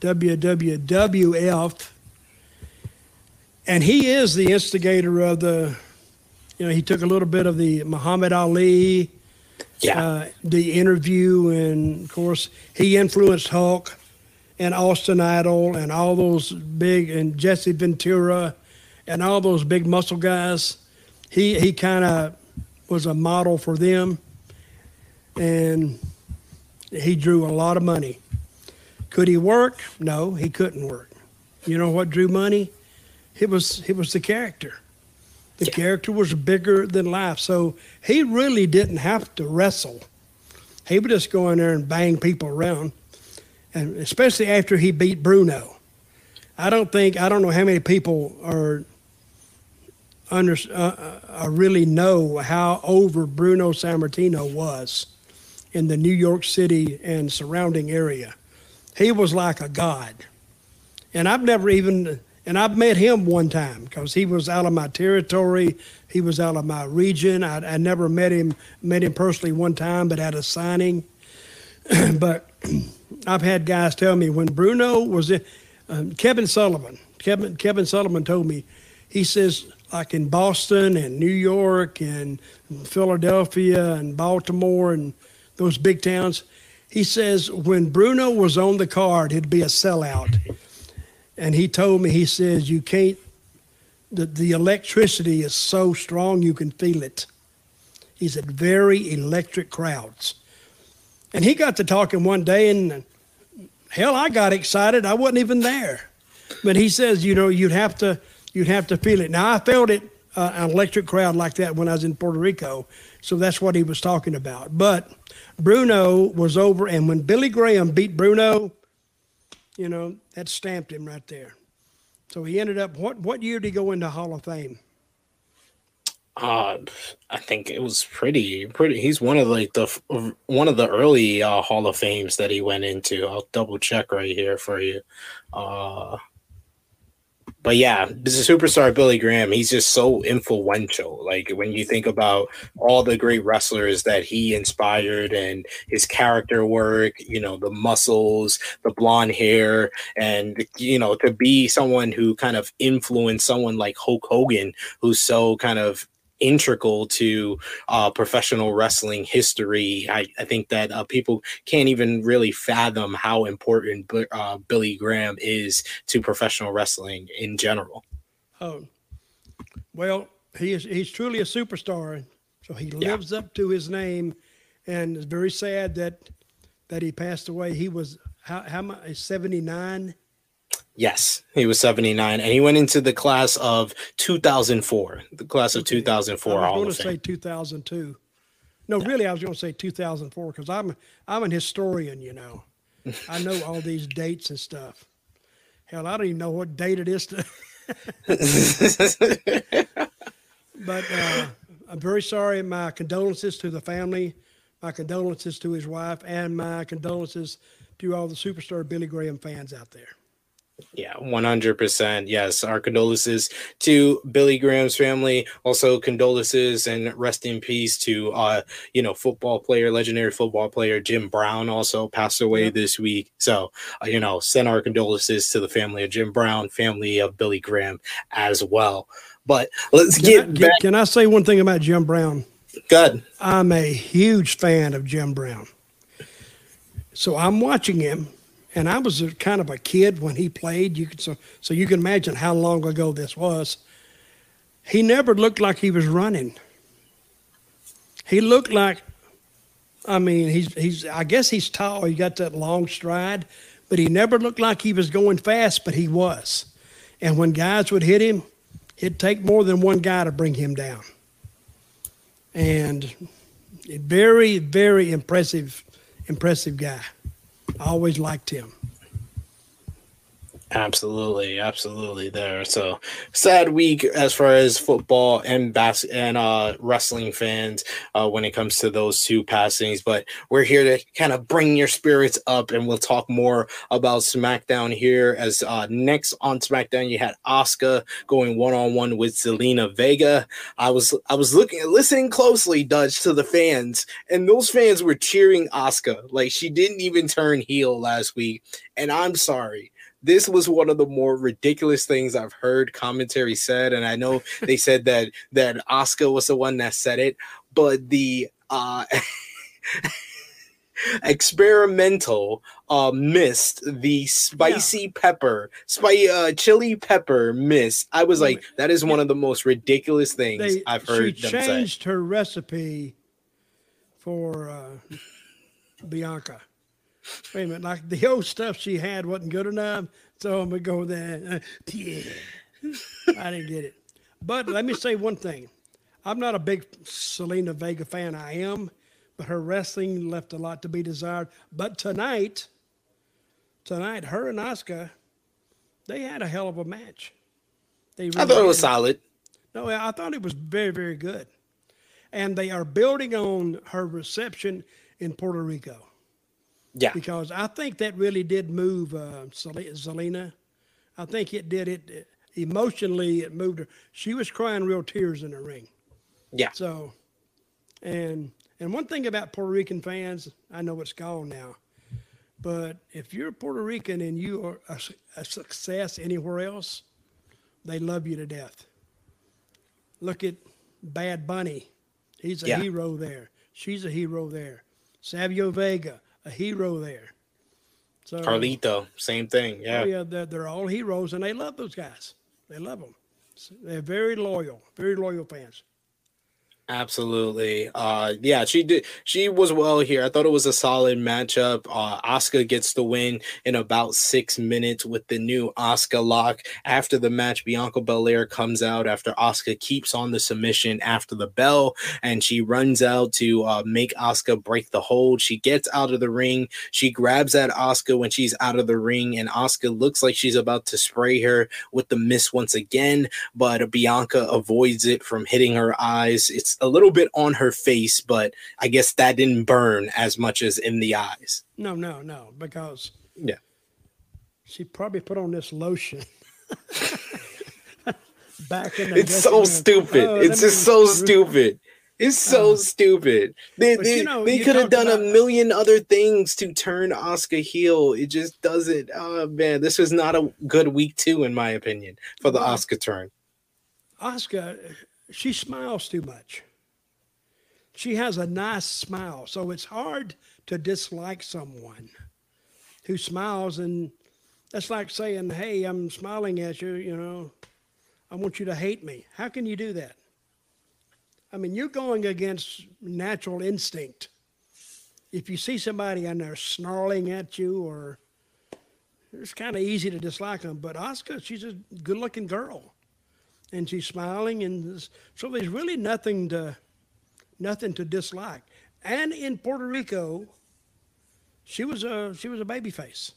WWWF, and he is the instigator of the. You know, he took a little bit of the Muhammad Ali, yeah, uh, the interview, and of course he influenced Hulk and Austin Idol and all those big and Jesse Ventura and all those big muscle guys. He he kind of was a model for them, and he drew a lot of money. Could he work? No, he couldn't work. You know what drew money? It was it was the character. The yeah. character was bigger than life, so he really didn't have to wrestle. He would just go in there and bang people around and especially after he beat Bruno. I don't think I don't know how many people are under uh, uh, really know how over Bruno Sammartino was. in the New York City and surrounding area. He was like a god. And I've never even, and I've met him one time because he was out of my territory. He was out of my region. I, I never met him, met him personally one time, but at a signing. but I've had guys tell me when Bruno was in, um, Kevin Sullivan, Kevin, Kevin Sullivan told me, he says, like in Boston and New York and Philadelphia and Baltimore and those big towns, he says when Bruno was on the card, it'd be a sellout. And he told me, he says, you can't, the, the electricity is so strong you can feel it. He said, very electric crowds. And he got to talking one day, and hell, I got excited. I wasn't even there. But he says, you know, you'd have to you'd have to feel it. Now I felt it uh, an electric crowd like that when I was in Puerto Rico, so that's what he was talking about. But Bruno was over, and when Billy Graham beat Bruno, you know that stamped him right there. So he ended up. What what year did he go into Hall of Fame? Uh, I think it was pretty pretty. He's one of like the one of the early uh, Hall of Fames that he went into. I'll double check right here for you. Uh, but yeah, this is superstar Billy Graham. He's just so influential. Like when you think about all the great wrestlers that he inspired and his character work, you know, the muscles, the blonde hair, and you know, to be someone who kind of influenced someone like Hulk Hogan, who's so kind of integral to uh, professional wrestling history. I, I think that uh, people can't even really fathom how important uh, Billy Graham is to professional wrestling in general. Oh, well, he is he's truly a superstar, so he lives yeah. up to his name, and it's very sad that that he passed away. He was how how much seventy nine. Yes, he was 79, and he went into the class of 2004, the class of 2004. I was going to say 2002. No, really, I was going to say 2004 because I'm I'm an historian, you know. I know all these dates and stuff. Hell, I don't even know what date it is. To but uh, I'm very sorry. My condolences to the family, my condolences to his wife, and my condolences to all the superstar Billy Graham fans out there. Yeah, 100%. Yes. Our condolences to Billy Graham's family. Also, condolences and rest in peace to, uh, you know, football player, legendary football player Jim Brown also passed away yep. this week. So, uh, you know, send our condolences to the family of Jim Brown, family of Billy Graham as well. But let's can get I, back. Can I say one thing about Jim Brown? Good. I'm a huge fan of Jim Brown. So I'm watching him and I was a, kind of a kid when he played. You could so so you can imagine how long ago this was. He never looked like he was running. He looked like, I mean, he's he's. I guess he's tall. He got that long stride, but he never looked like he was going fast. But he was, and when guys would hit him, it'd take more than one guy to bring him down. And very, very impressive, impressive guy. I always liked him. Absolutely, absolutely. There, so sad week as far as football and bas- and uh, wrestling fans uh, when it comes to those two passings. But we're here to kind of bring your spirits up, and we'll talk more about SmackDown here. As uh, next on SmackDown, you had Asuka going one on one with Zelina Vega. I was I was looking listening closely, Dutch, to the fans, and those fans were cheering Asuka like she didn't even turn heel last week. And I'm sorry this was one of the more ridiculous things I've heard commentary said, and I know they said that that Asuka was the one that said it, but the uh experimental uh mist the spicy yeah. pepper spicy uh chili pepper mist i was like that is one of the most ridiculous things they, i've heard she changed say. her recipe for uh bianca wait a minute, like the old stuff she had wasn't good enough, so I'm gonna go there. Uh, yeah. I didn't get it. But let me say one thing. I'm not a big Zelina Vega fan. I am, but her wrestling left a lot to be desired. But tonight, tonight, her and Asuka, they had a hell of a match. They really I thought it was solid. No, I thought it was very, very good. And they are building on her reception in Puerto Rico. Yeah. Because I think that really did move uh, Zelina. I think it did it emotionally. It moved her. She was crying real tears in the ring. Yeah. So, and and one thing about Puerto Rican fans, I know it's gone now, but if you're Puerto Rican and you are a, a success anywhere else, they love you to death. Look at Bad Bunny. He's a yeah. hero there. She's a hero there. Savio Vega, a hero there. So Carlito, same thing. Yeah. Oh yeah, they're, they're all heroes and they love those guys. They love them. They're very loyal, very loyal fans. Absolutely. Uh yeah, she did she was well here. I thought it was a solid matchup. Uh Asuka gets the win in about 6 minutes with the new Asuka lock. After the match, Bianca Belair comes out after Asuka keeps on the submission after the bell and she runs out to uh make Asuka break the hold. She gets out of the ring. She grabs at Asuka when she's out of the ring and Asuka looks like she's about to spray her with the miss once again, but Bianca avoids it from hitting her eyes. It's a little bit on her face, but I guess that didn't burn as much as in the eyes. No, no, no, because yeah, she probably put on this lotion. Back in the it's so stupid. Oh, it's just so stupid. It's so uh, stupid. They they, you know, they could have done about, a million other things to turn Asuka heel. It just doesn't. Oh man, this was not a good week two, in my opinion, for the well, Asuka turn. Asuka, she smiles too much she has a nice smile. So it's hard to dislike someone who smiles. And that's like saying, Hey, I'm smiling at you, you know, I want you to hate me. How can you do that? I mean, you're going against natural instinct. If you see somebody and they're snarling at you, or it's kind of easy to dislike them. But Asuka, she's a good looking girl and she's smiling. And so there's really nothing to nothing to dislike. And in Puerto Rico, she was a she was a baby face.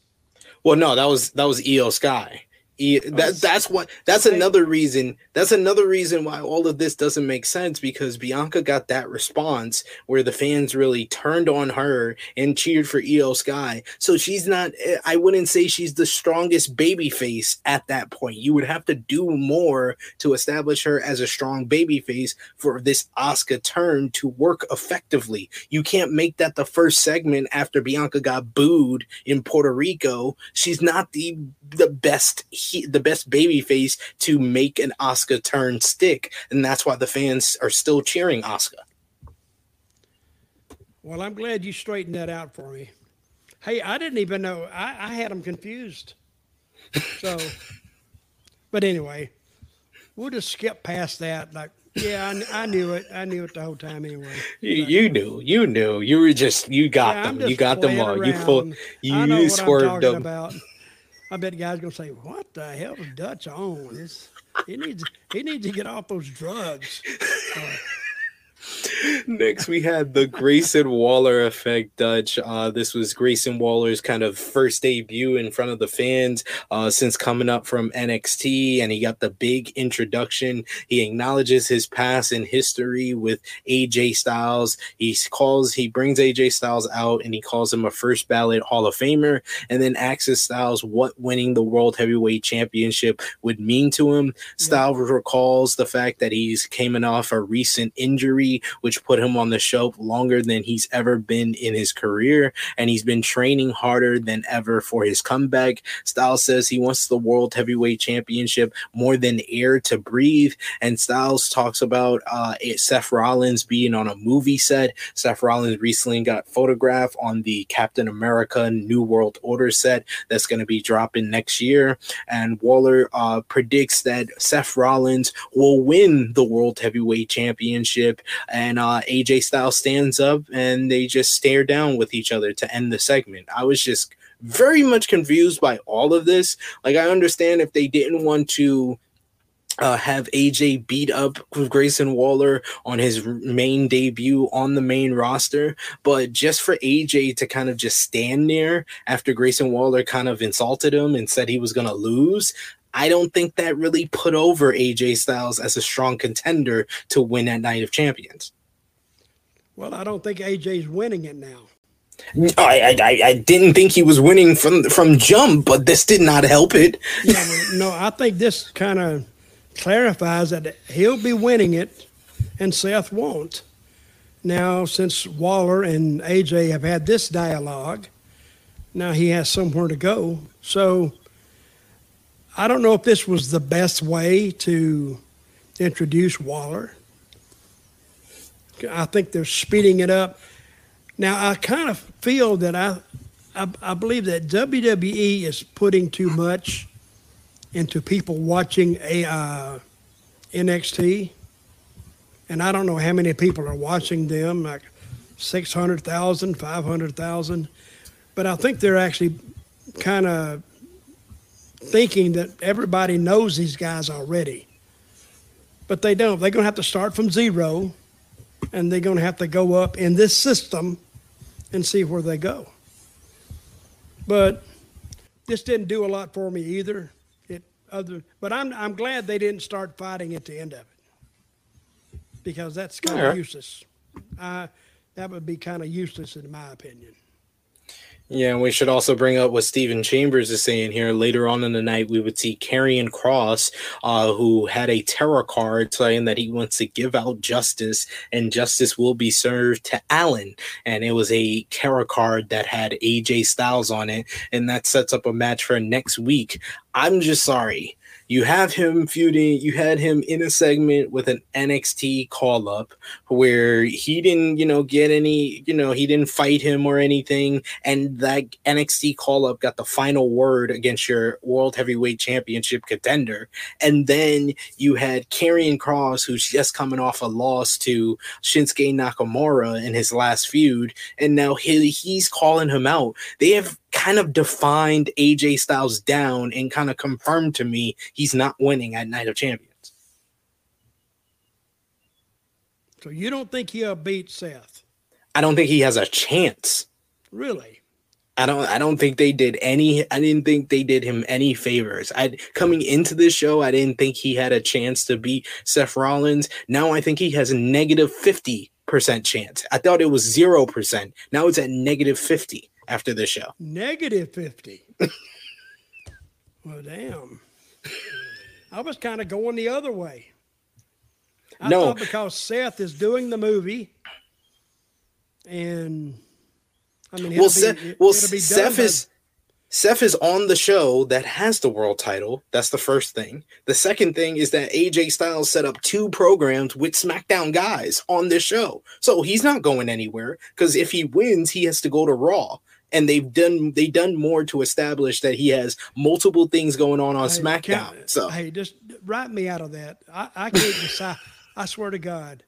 Well, no, that was that was Iyo Sky. That that's what that's another reason. That's another reason why all of this doesn't make sense because Bianca got that response where the fans really turned on her and cheered for Iyo Sky. So she's not. Eh, I wouldn't say she's the strongest baby face at that point. You would have to do more to establish her as a strong baby face for this Asuka turn to work effectively. You can't make that the first segment after Bianca got booed in Puerto Rico. She's not the the best he, the best baby face to make an Asuka turn stick, and that's why the fans are still cheering Asuka. Well, I'm glad you straightened that out for me. Hey, I didn't even know. I, I had them confused. So, but anyway, we'll just skip past that. Like, yeah, I, I, knew it. I knew it the whole time anyway. You, you knew. You knew. You were just. You got yeah, them. You got them all. Around. You full. You, you swerved them. About. I bet the guy's gonna say, "What the hell is Dutch on? This, he needs he needs to get off those drugs." Uh, Next, we had the Grayson Waller effect, Dutch. Uh, this was Grayson Waller's kind of first debut in front of the fans uh, since coming up from NXT, and he got the big introduction. He acknowledges his past and history with AJ Styles. He calls, he brings AJ Styles out, and he calls him a first ballot Hall of Famer, and then asks Styles what winning the World Heavyweight Championship would mean to him. Yeah. Styles recalls the fact that he's coming off a recent injury which put him on the shelf longer than he's ever been in his career. And he's been training harder than ever for his comeback. Styles says he wants the World Heavyweight Championship more than air to breathe. And Styles talks about uh, Seth Rollins being on a movie set. Seth Rollins recently got photographed on the Captain America New World Order set that's going to be dropping next year. And Waller uh, predicts that Seth Rollins will win the World Heavyweight Championship and uh, AJ Styles stands up and they just stare down with each other to end the segment. I was just very much confused by all of this. Like, I understand if they didn't want to uh, have AJ beat up Grayson Waller on his main debut on the main roster, but just for AJ to kind of just stand there after Grayson Waller kind of insulted him and said he was going to lose, I don't think that really put over AJ Styles as a strong contender to win at Night of Champions. Well, I don't think AJ's winning it now. I, I I didn't think he was winning from from jump, but this did not help it. Yeah, no, I think this kind of clarifies that he'll be winning it, and Seth won't. Now, since Waller and AJ have had this dialogue, now he has somewhere to go. So, I don't know if this was the best way to introduce Waller. I think they're speeding it up. Now, I kind of feel that I, I, I believe that WWE is putting too much into people watching a uh, NXT, and I don't know how many people are watching them, like 600,000, 500,000, but I think they're actually kind of thinking that everybody knows these guys already. But they don't. They're going to have to start from zero, and they're going to have to go up in this system and see where they go. But this didn't do a lot for me either. It other, but I'm I'm glad they didn't start fighting at the end of it because that's kind of useless. Uh, that would be kind of useless in my opinion. Yeah, and we should also bring up what Stephen Chambers is saying here. Later on in the night, we would see Karrion Kross, uh, who had a tarot card saying that he wants to give out justice, and justice will be served to Allin. And it was a tarot card that had AJ Styles on it, and that sets up a match for next week. I'm just sorry you have him feuding. You had him in a segment with an NXT call up where he didn't you know get any you know he didn't fight him or anything. And that NXT call up got the final word against your world heavyweight championship contender. And then you had Karrion Kross, who's just coming off a loss to Shinsuke Nakamura in his last feud. And now he, he's calling him out. They have kind of defined AJ Styles down and kind of confirmed to me he's not winning at Night of Champions. So you don't think he'll beat Seth? I don't think he has a chance. Really? I don't I don't think they did any I didn't think they did him any favors. I coming into this show, I didn't think he had a chance to beat Seth Rollins. Now I think he has a negative 50% chance. I thought it was 0%. Now it's at negative 50 after this show. Negative 50. well, damn. I was kind of going the other way. I no. thought because Seth is doing the movie and I mean, well, Seth, well, Seth is Seth is on the show that has the world title. That's the first thing. The second thing is that AJ Styles set up two programs with SmackDown guys on this show, so he's not going anywhere. Because if he wins, he has to go to Raw and they've done they done more to establish that he has multiple things going on on hey, SmackDown. So hey, just write me out of that. I, I can't decide. I swear to God,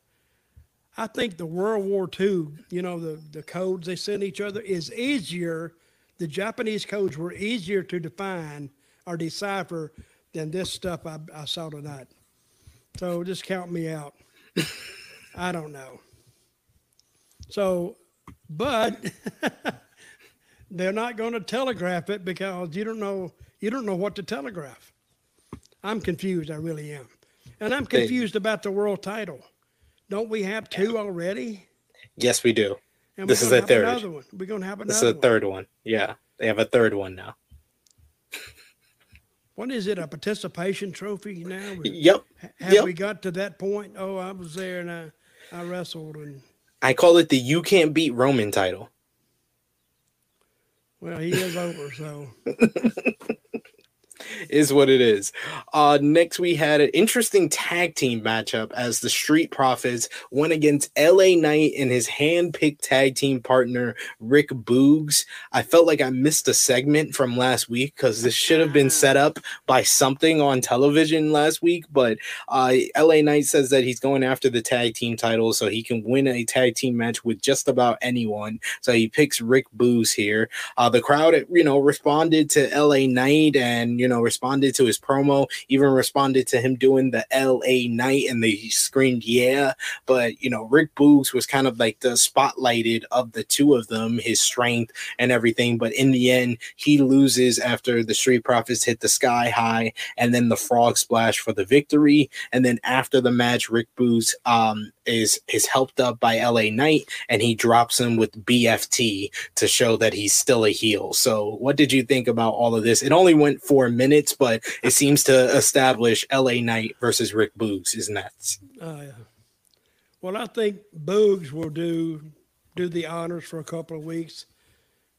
I think the World War II, you know, the the codes they send each other is easier. The Japanese codes were easier to define or decipher than this stuff I, I saw tonight. So just count me out. I don't know. So, but they're not going to telegraph it because you don't know you don't know what to telegraph. I'm confused. I really am, and I'm confused about the world title. Don't we have two already? Yes, we do. And this is a third. Another one. We're going to have another. This is a third one. Yeah, they have a third one now. What is it? A participation trophy now? Yep. Have yep. we got to that point? Oh, I was there and I, I wrestled and. I call it the "You Can't Beat Roman" title. Well, he is over, so is what it is. Uh, next, we had an interesting tag team matchup as the Street Profits went against LA Knight and his hand-picked tag team partner Rick Boogs. I felt like I missed a segment from last week because this should have been set up by something on television last week. But uh, LA Knight says that he's going after the tag team title so he can win a tag team match with just about anyone. So he picks Rick Boogs here. Uh, the crowd, you know, responded to LA Knight and you know responded to his promo, even responded to him doing the LA Knight and they screamed, yeah. But, you know, Rick Boogs was kind of like the spotlighted of the two of them, his strength and everything. But in the end, he loses after the Street Profits hit the sky high and then the frog splash for the victory. And then after the match, Rick Boogs um, is is helped up by LA Knight and he drops him with BFT to show that he's still a heel. So, what did you think about all of this? It only went four minutes, but it seems to establish LA Knight versus Rick Boogs is nuts. Oh yeah. Well, I think Boogs will do do the honors for a couple of weeks.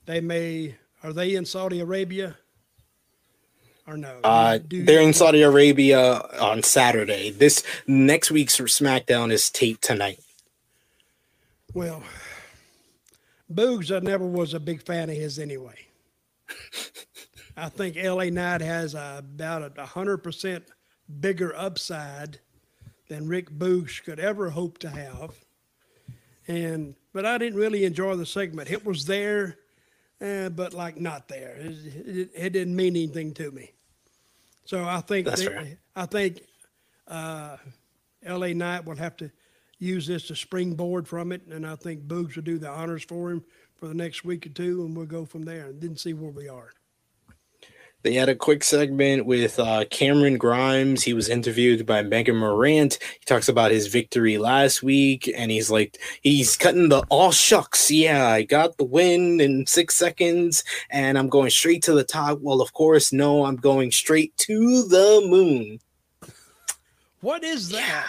They may are they in Saudi Arabia? Or no? Uh, they're in Saudi Arabia on Saturday. This next week's SmackDown is taped tonight. Well, Boogs, I never was a big fan of his anyway. I think LA Knight has a, about a hundred percent bigger upside than Rick Boogs could ever hope to have. And but I didn't really enjoy the segment. It was there, uh, but like not there. It, it, it didn't mean anything to me. So I think they- I think uh, LA Knight will have to use this to springboard from it, and I think Boogs will do the honors for him for the next week or two, and we'll go from there. And didn't see where we are. They had a quick segment with uh, Cameron Grimes. He was interviewed by Megan Morant. He talks about his victory last week, and he's like, he's cutting the all shucks. Yeah, I got the win in six seconds, and I'm going straight to the top. Well, of course, no, I'm going straight to the moon. What is that?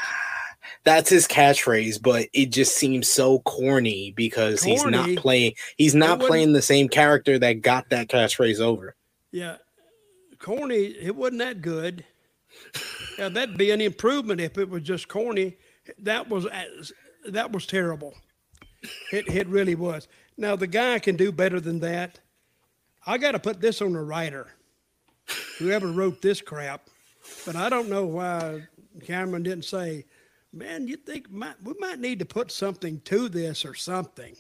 That's his catchphrase, but it just seems so corny because he's not playing. He's wouldn't- playing the same character that got that catchphrase over. Yeah, corny. It wasn't that good. Yeah, that'd be an improvement if it was just corny. That was that was terrible. It it really was. Now the guy can do better than that. I got to put this on the writer, whoever wrote this crap. But I don't know why Cameron didn't say, "Man, you think might, we might need to put something to this or something."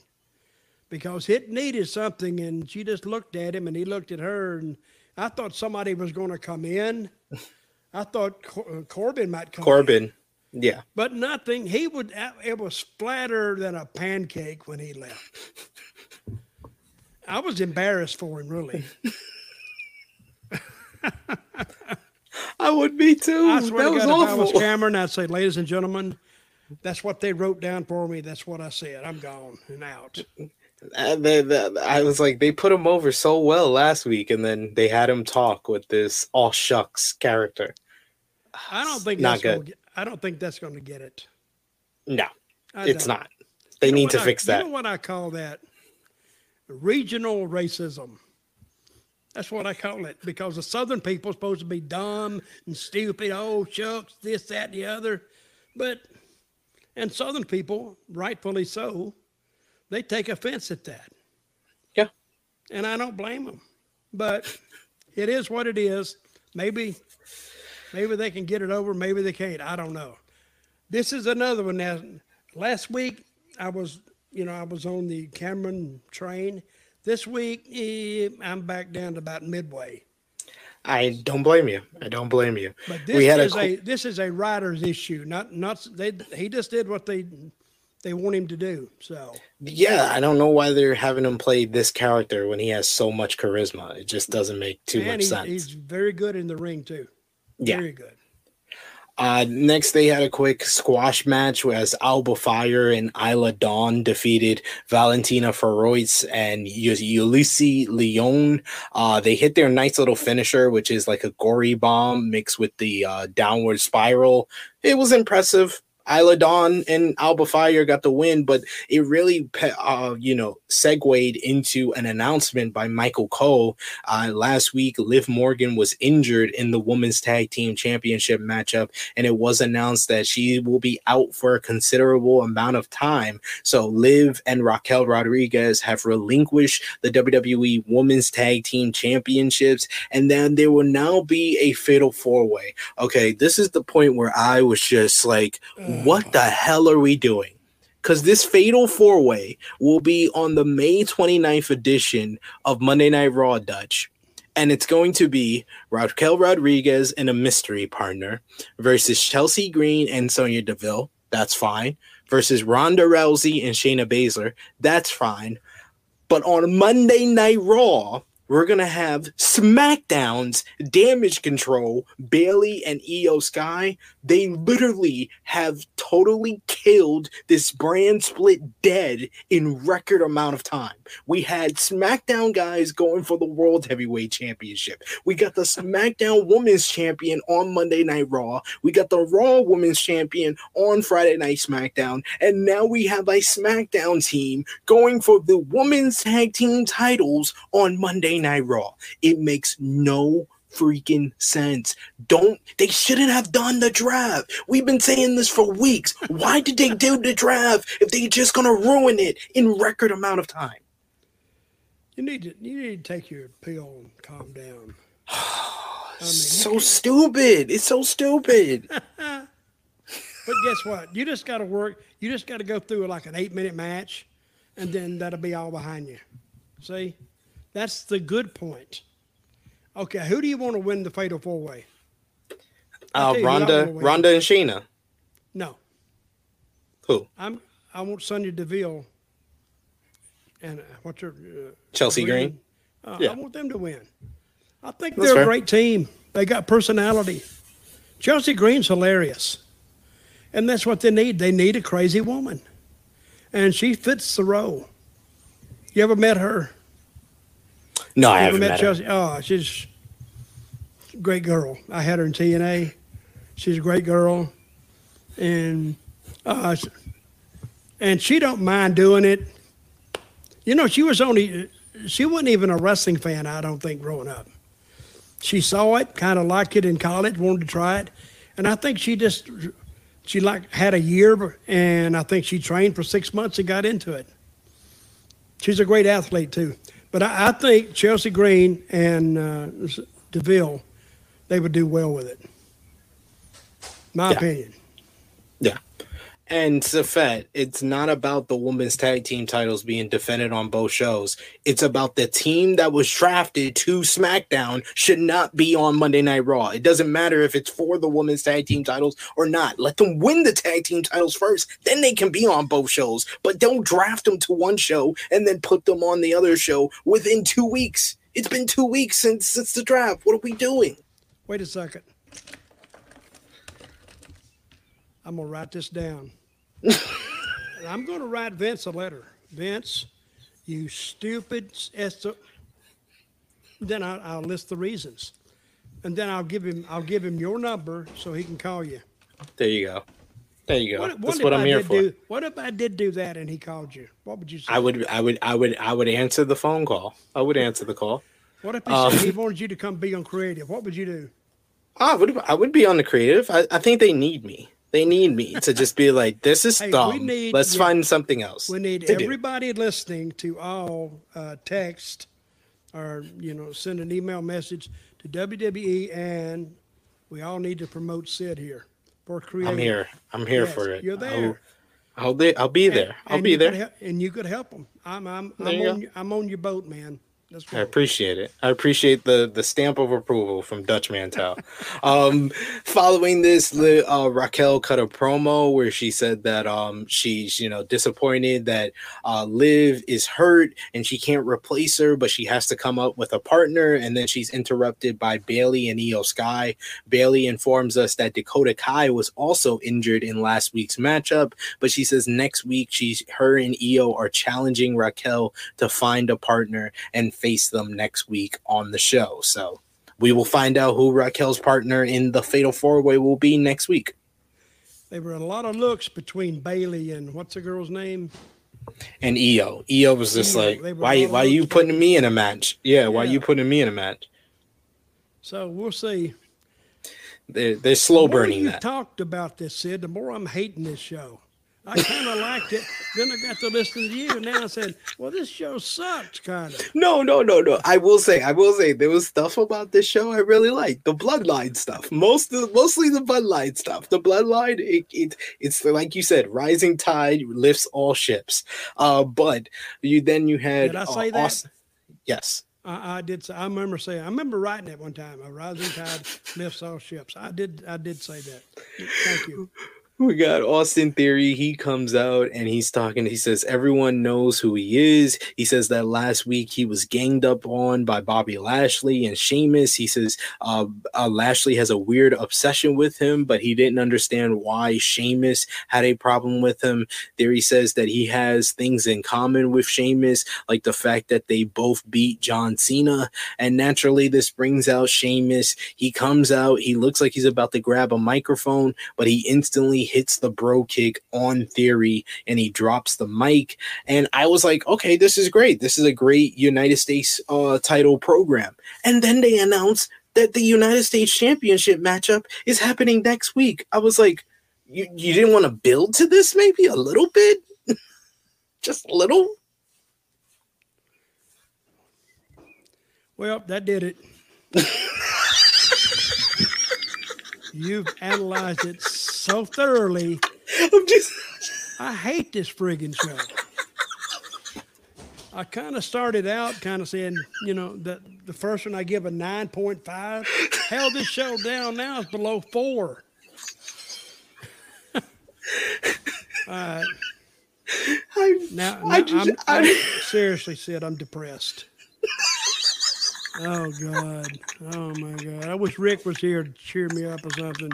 because it needed something and she just looked at him and he looked at her and i thought somebody was going to come in. I thought Cor- uh, corbin might come in, Corbin, yeah. but nothing he would uh, it was flatter than a pancake when he left. I was embarrassed for him really. I would be too. i swear that to was god if i was awful. cameron i'd say ladies and gentlemen that's what they wrote down for me. That's what i said. I'm gone and out they- they- uh, I was like, they put him over so well last week, and then they had him talk with this all shucks character. i don't think Not good. get, i don't think that's going to get it No, I it's don't. not. They You need to I- fix that. You know what I call that? Regional racism. That's what I call it because the Southern people are supposed to be dumb and stupid. Oh, shucks, this, that, and the other. But, and Southern people, rightfully so, they take offense at that. Yeah. And I don't blame them. But it is what it is. Maybe, maybe they can get it over. Maybe they can't. I don't know. This is another one. Now, last week I was, you know, I was on the Cameron train. This week eh, I'm back down to about midway. I don't blame you. I don't blame you. But this is a, a, this is a writer's issue. Not not they. He just did what they they want him to do. So yeah. I don't know why they're having him play this character when he has so much charisma. It just doesn't make too and much he's, sense. he's very good in the ring too. Yeah. Very good. Uh, next, they had a quick squash match as Alba Fyre and Isla Dawn defeated Valentina Feroz and Yulisa Leon. Uh, they hit their nice little finisher, which is like a gory bomb mixed with the uh, downward spiral. It was impressive. Isla Dawn and Alba Fyre got the win, but it really, uh, you know, segued into an announcement by Michael Cole uh, last week. Liv Morgan was injured in the women's tag team championship matchup, and it was announced that she will be out for a considerable amount of time. So Liv and Raquel Rodriguez have relinquished the WWE Women's Tag Team Championships, and then there will now be a fatal four way. Okay, this is the point where I was just like, what the hell are we doing? Because this fatal four way will be on the May 29th edition of Monday Night Raw Dutch. and it's going to be Raquel Rodriguez and a mystery partner versus Chelsea Green and Sonya Deville. That's fine. Versus Ronda Rousey and Shayna Baszler. That's fine. But on Monday Night Raw, we're gonna have SmackDown's Damage Control, Bayley and Iyo Sky. They literally have totally killed this brand split dead in record amount of time. We had SmackDown guys going for the World Heavyweight Championship. We got the SmackDown Women's Champion on Monday Night Raw. We got the Raw Women's Champion on Friday Night SmackDown, and now we have a SmackDown team going for the Women's Tag Team titles on Monday Night Raw. It makes no freaking sense. Don't they shouldn't have done the draft. We've been saying this for weeks. Why did they do the draft if they just gonna ruin it in record amount of time? You need to you need to take your pill and calm down. I mean, so stupid. It's so stupid. But guess what? You just got to work. You just got to go through like an eight minute match, and then that'll be all behind you. See, that's the good point. Okay, who do you want to win the fatal four way? Uh, tell you who I Ronda. Ronda and Sheena. No, Who? I'm. I want Sonya Deville. And uh, what's her? Uh, Chelsea Green. Uh, Yeah. I want them to win. I think That's they're fair. a great team. They got personality. Chelsea Green's hilarious. And that's what they need. They need a crazy woman. And she fits the role. You ever met her? No, I haven't met, met her. Chelsea? Oh, she's a great girl. I had her in TNA. She's a great girl. And uh, and she don't mind doing it. You know, she was only she wasn't even a wrestling fan, I don't think, growing up. She saw it, kind of liked it in college, wanted to try it, and I think she just she like had a year, and I think she trained for six months and got into it. She's a great athlete too, but I, I think Chelsea Green and uh, Deville, they would do well with it. My Yeah. opinion. And Safet, it's not about the women's tag team titles being defended on both shows. It's about the team that was drafted to SmackDown should not be on Monday Night Raw. It doesn't matter if it's for the women's tag team titles or not. Let them win the tag team titles first. Then they can be on both shows. But don't draft them to one show and then put them on the other show within two weeks. It's been two weeks since since the draft. What are we doing? Wait a second. I'm gonna write this down. I'm gonna write Vince a letter. Vince, you stupid. Then I, I'll list the reasons, and then I'll give him I'll give him your number so he can call you. There you go. There you go. What, That's what I I'm here did for. Do, what if I did do that and he called you? What would you say? I would, I would, I would, I would answer the phone call. I would answer the call. What if he um, said he wanted you to come be on creative? What would you do? I would, I would be on the creative. I, I think they need me. They need me to just be like, this is Hey, dumb. need- Let's yeah. find something else. We need to do. everybody listening to all uh, text or you know send an email message to WWE, and we all need to promote Sid here for creative. I'm here. I'm here Yes, for it. You're there. I'll, I'll, be, I'll be there. I'll And be there. hel- and you could help them. I'm I'm There I'm on go. I'm on your boat, man. Let's I appreciate it. I appreciate the the stamp of approval from Dutch Mantell. um, following this, uh, Raquel cut a promo where she said that um, she's you know disappointed that uh, Liv is hurt and she can't replace her, but she has to come up with a partner. And then she's interrupted by Bayley and Iyo Sky. Bayley informs us that Dakota Kai was also injured in last week's matchup, but she says next week she's her and Iyo are challenging Raquel to find a partner and face them next week on the show. So we will find out who Raquel's partner in the Fatal Four Way will be next week. They were a lot of looks between Bayley and what's the girl's name? And Iyo, Iyo was just Iyo, like, "Why? Why you putting me in a match? Yeah, why Yeah. you putting me in a match? So we'll see. They're they're slow the burning you that. talked about this, Sid, the more I'm hating this show. I kind of liked it. Then I got to listen to you, and now I said, "Well, this show sucks, kind of." No, no, no, no. I will say, I will say, there was stuff about this show I really liked. The bloodline stuff, most of, mostly the bloodline stuff. The bloodline, it, it, it's like you said, rising tide lifts all ships. Uh, but you then you had Did I uh, say that? Austin- yes, I, I did. Say, I remember saying. I remember writing that one time. A rising tide lifts all ships. I did. I did say that. Thank you we got Austin Theory. He comes out and he's talking. He says everyone knows who he is. He says that last week he was ganged up on by Bobby Lashley and Sheamus. He says uh, uh, Lashley has a weird obsession with him, but he didn't understand why Sheamus had a problem with him. Theory says that he has things in common with Sheamus, like the fact that they both beat John Cena. And naturally, this brings out Sheamus. He comes out. He looks like he's about to grab a microphone, but he instantly hits the brogue kick on theory and he drops the mic. And I was like, okay, this is great. This is a great United States uh, title program. And then they announced that the United States Championship matchup is happening next week. I was like, you, you didn't want to build to this maybe a little bit? Just a little? Well, that did it. You've analyzed it so thoroughly. I'm just. I hate this friggin' show. I kind of started out kind of saying, you know, that the first one I give a 9.5. Hell, this show down now is below four. I, now, I now just, I'm, I, seriously said I'm depressed. Oh God! Oh my God! I wish Rick was here to cheer me up or something.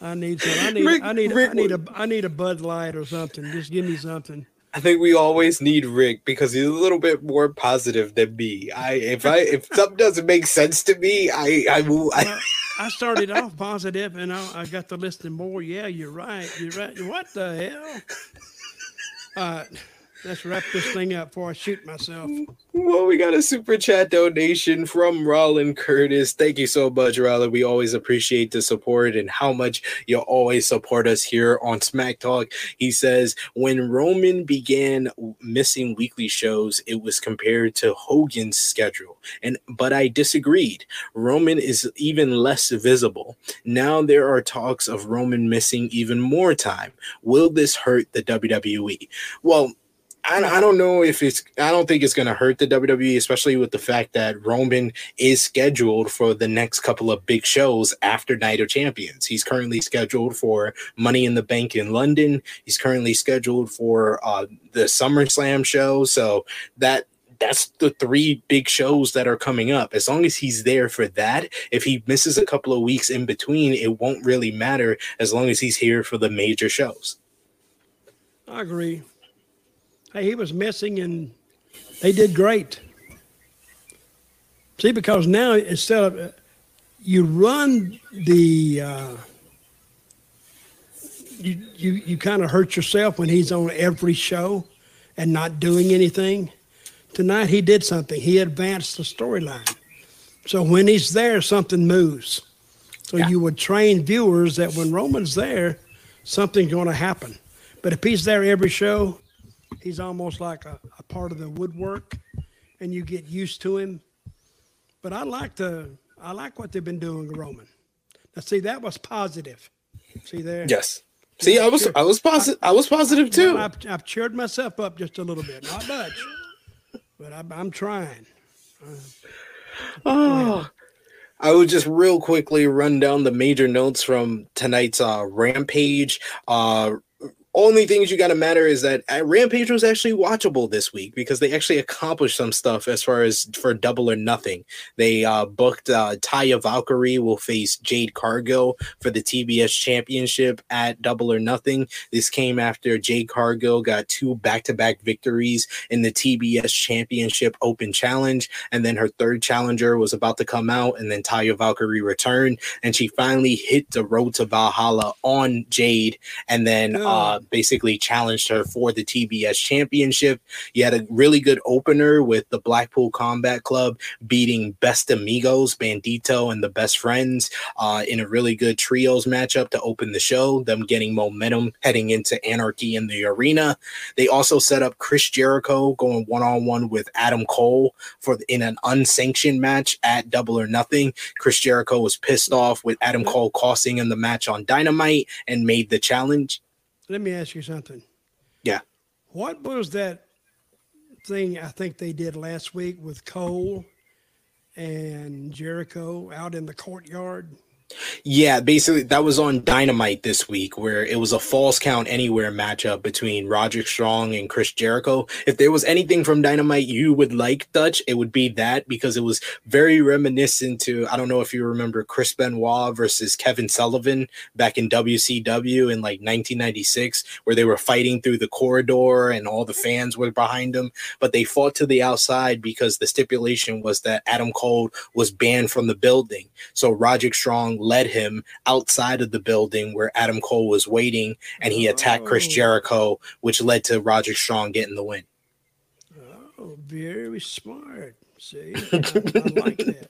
I need some. I need. Rick, I need. Rick, I need a. I need a Bud Light or something. Just give me something. I think we always need Rick because he's a little bit more positive than me. I if I if something doesn't make sense to me, I I will. I, well, I started off positive and I, I got to listen more. Yeah, you're right. You're right. What the hell? Uh, Let's wrap this thing up before I shoot myself. Well, we got a super chat donation from Rollin Curtis. Thank you so much, Rollin. We always appreciate the support and how much you always support us here on Smack Talk. He says, when Roman began missing weekly shows, it was compared to Hogan's schedule. And but I disagreed. Roman is even less visible. Now there are talks of Roman missing even more time. Will this hurt the WWE? Well, I, I don't know if it's I don't think it's going to hurt the WWE, especially with the fact that Roman is scheduled for the next couple of big shows after Night of Champions. He's currently scheduled for Money in the Bank in London. He's currently scheduled for uh, the SummerSlam show. So that that's the three big shows that are coming up. As long as he's there for that, if he misses a couple of weeks in between, it won't really matter as long as he's here for the major shows. I agree. Hey, he was missing and they did great. See, because now instead of uh, you run the uh, you you you kind of hurt yourself when he's on every show and not doing anything. Tonight he did something. He advanced the storyline. So when he's there, something moves. So yeah. you would train viewers that when Roman's there, something's going to happen. But if he's there every show, he's almost like a, a part of the woodwork, and you get used to him. But I like the I like what they've been doing with Roman. Now, see, that was positive. See there? Yes. See, I was I was positive. I, was positive too. I've, I've, cheered myself up just a little bit, not much, but I, am trying. Uh, oh, I would just real quickly run down the major notes from tonight's uh, Rampage. Uh, only things you got to matter is that uh, Rampage was actually watchable this week because they actually accomplished some stuff as far as for double or nothing. They uh, booked uh, Taya Valkyrie will face Jade Cargill for the TBS Championship at Double or Nothing. This came after Jade Cargill got two back-to-back victories in the TBS Championship Open Challenge, and then her third challenger was about to come out, and then Taya Valkyrie returned, and she finally hit the road to Valhalla on Jade, and then. Uh, basically challenged her for the TBS championship. You had a really good opener with the Blackpool Combat Club beating Best Amigos, Bandido, and the Best Friends uh, in a really good trios matchup to open the show, them getting momentum heading into Anarchy in the arena. They also set up Chris Jericho going one on one with Adam Cole for in an unsanctioned match at Double or Nothing. Chris Jericho was pissed off with Adam Cole costing him the match on Dynamite and made the challenge let me ask you something. Yeah. What was that thing I think they did last week with Cole and Jericho out in the courtyard. Yeah, basically that was on Dynamite this week where it was a falls count anywhere matchup between Roderick Strong and Chris Jericho. If there was anything from Dynamite you would like, Dutch, it would be that because it was very reminiscent to I don't know if you remember Chris Benoit versus Kevin Sullivan back in WCW in like 1996 where they were fighting through the corridor and all the fans were behind them, but they fought to the outside because the stipulation was that Adam Cole was banned from the building. So Roderick Strong led him outside of the building where Adam Cole was waiting, and he attacked Chris Oh. Jericho, which led to Roger Strong getting the win. Oh, very smart. See, I, I like that.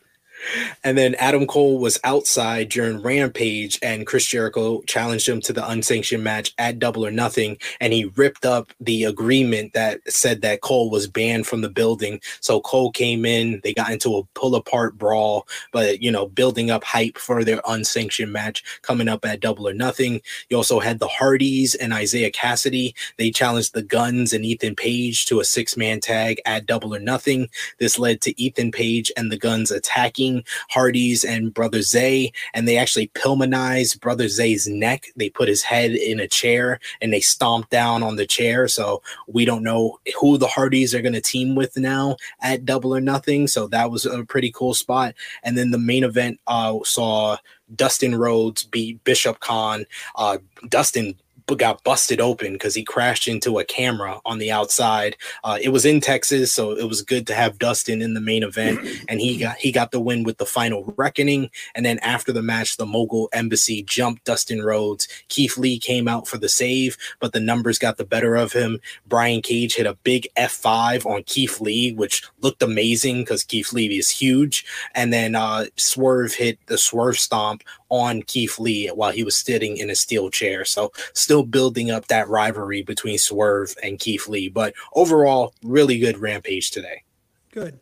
And then Adam Cole was outside during Rampage, and Chris Jericho challenged him to the unsanctioned match at Double or Nothing. And he ripped up the agreement that said that Cole was banned from the building. So Cole came in, they got into a pull apart brawl, but you know, building up hype for their unsanctioned match coming up at Double or Nothing. You also had the Hardys and Isiah Kassidy. They challenged the Gunns and Ethan Page to a six man tag at Double or Nothing. This led to Ethan Page and the Gunns attacking Hardys and Brother Zay, and they actually Pillmanized Brother Zay's neck. They put his head in a chair and they stomped down on the chair. So we don't know who the Hardys are going to team with now at Double or Nothing. So that was a pretty cool spot. And then the main event uh, saw Dustin Rhodes beat Bishop Kaun. Uh, Dustin got busted open because he crashed into a camera on the outside. Uh, it was in Texas, so it was good to have Dustin in the main event, and he got he got the win with the final reckoning. And then after the match, the Mogul Embassy jumped Dustin Rhodes. Keith Lee came out for the save, but the numbers got the better of him. Brian Cage hit a big F5 on Keith Lee, which looked amazing because Keith Lee is huge. And then uh, Swerve hit the Swerve Stomp on Keith Lee while he was sitting in a steel chair. So still building up that rivalry between Swerve and Keith Lee. But overall, really good rampage today. Good.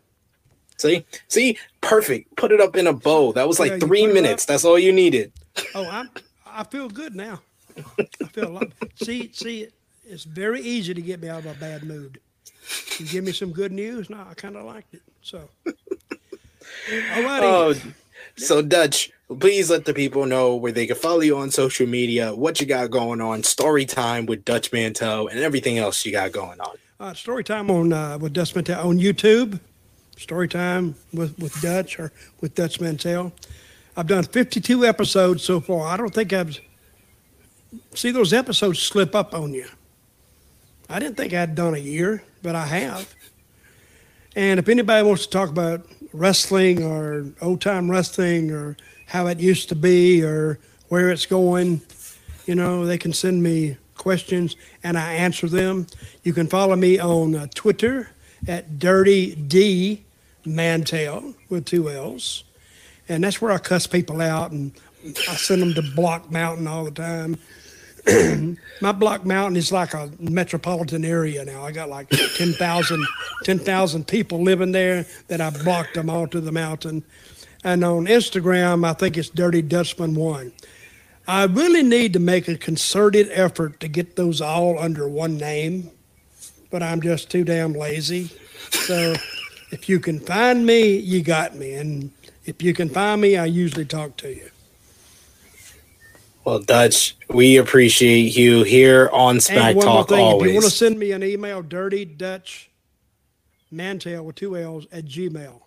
See, see, perfect. Put it up in a bow. That was like you three minutes. That's all you needed. Oh, I'm. I feel good now. I feel a lot. See, see, it's very easy to get me out of a bad mood. You give me some good news, now I kind of liked it. So, alrighty. Oh, so Dutch, please let the people know where they can follow you on social media, what you got going on, story time with Dutch Mantell, and everything else you got going on. Uh, story time on uh, with Dutch Mantell on YouTube. Story time with, with Dutch or with Dutch Mantell. I've done 52 episodes so far. I don't think I've see those episodes slip up on you. I didn't think I'd done a year, but I have. And if anybody wants to talk about wrestling or old time wrestling or how it used to be or where it's going, you know, they can send me questions and I answer them. You can follow me on uh, Twitter at Dirty D Mantell with two L's. And that's where I cuss people out and I send them to Block Mountain all the time. My Block Mountain is like a metropolitan area now. I got like 10,000 10,000 people living there that I blocked them all to the mountain. And on Instagram, I think it's Dirty Dutchman One. I really need to make a concerted effort to get those all under one name, but I'm just too damn lazy. So if you can find me, you got me. And if you can find me, I usually talk to you. Well, Dutch, we appreciate you here on And Smack one more Talk thing, if you want to send me an email, dirty Dutch Mantell with two L's at Gmail.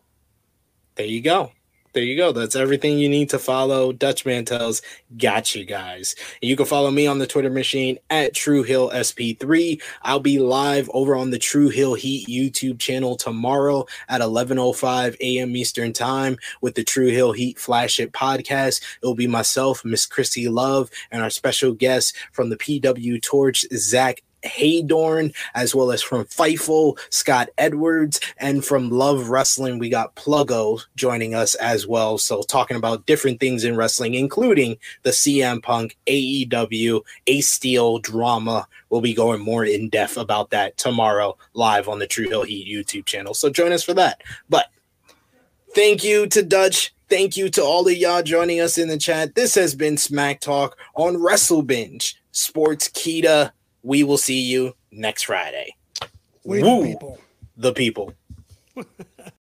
There you go. There you go. That's everything you need to follow. Dutch Mantell's got you guys. You can follow me on the Twitter machine at True Hill SP3. I'll be live over on the True Hill Heat YouTube channel tomorrow at 11:05 a.m. Eastern Time with the True Hill Heat Flash It podcast. It'll be myself, Miss Christy Love, and our special guest from the PW Torch, Zach Heydorn, as well as from Fightful, Scott Edwards, and from Love Wrestling, we got Pluggo joining us as well. So, talking about different things in wrestling, including the CM Punk, AEW, A Steel drama. We'll be going more in depth about that tomorrow live on the True Hill Heat YouTube channel. So, join us for that. But thank you to Dutch. Thank you to all of y'all joining us in the chat. This has been Smack Talk on Wrestle Binge Sportskeeda. We will see you next Friday. We Woo. the people. the people.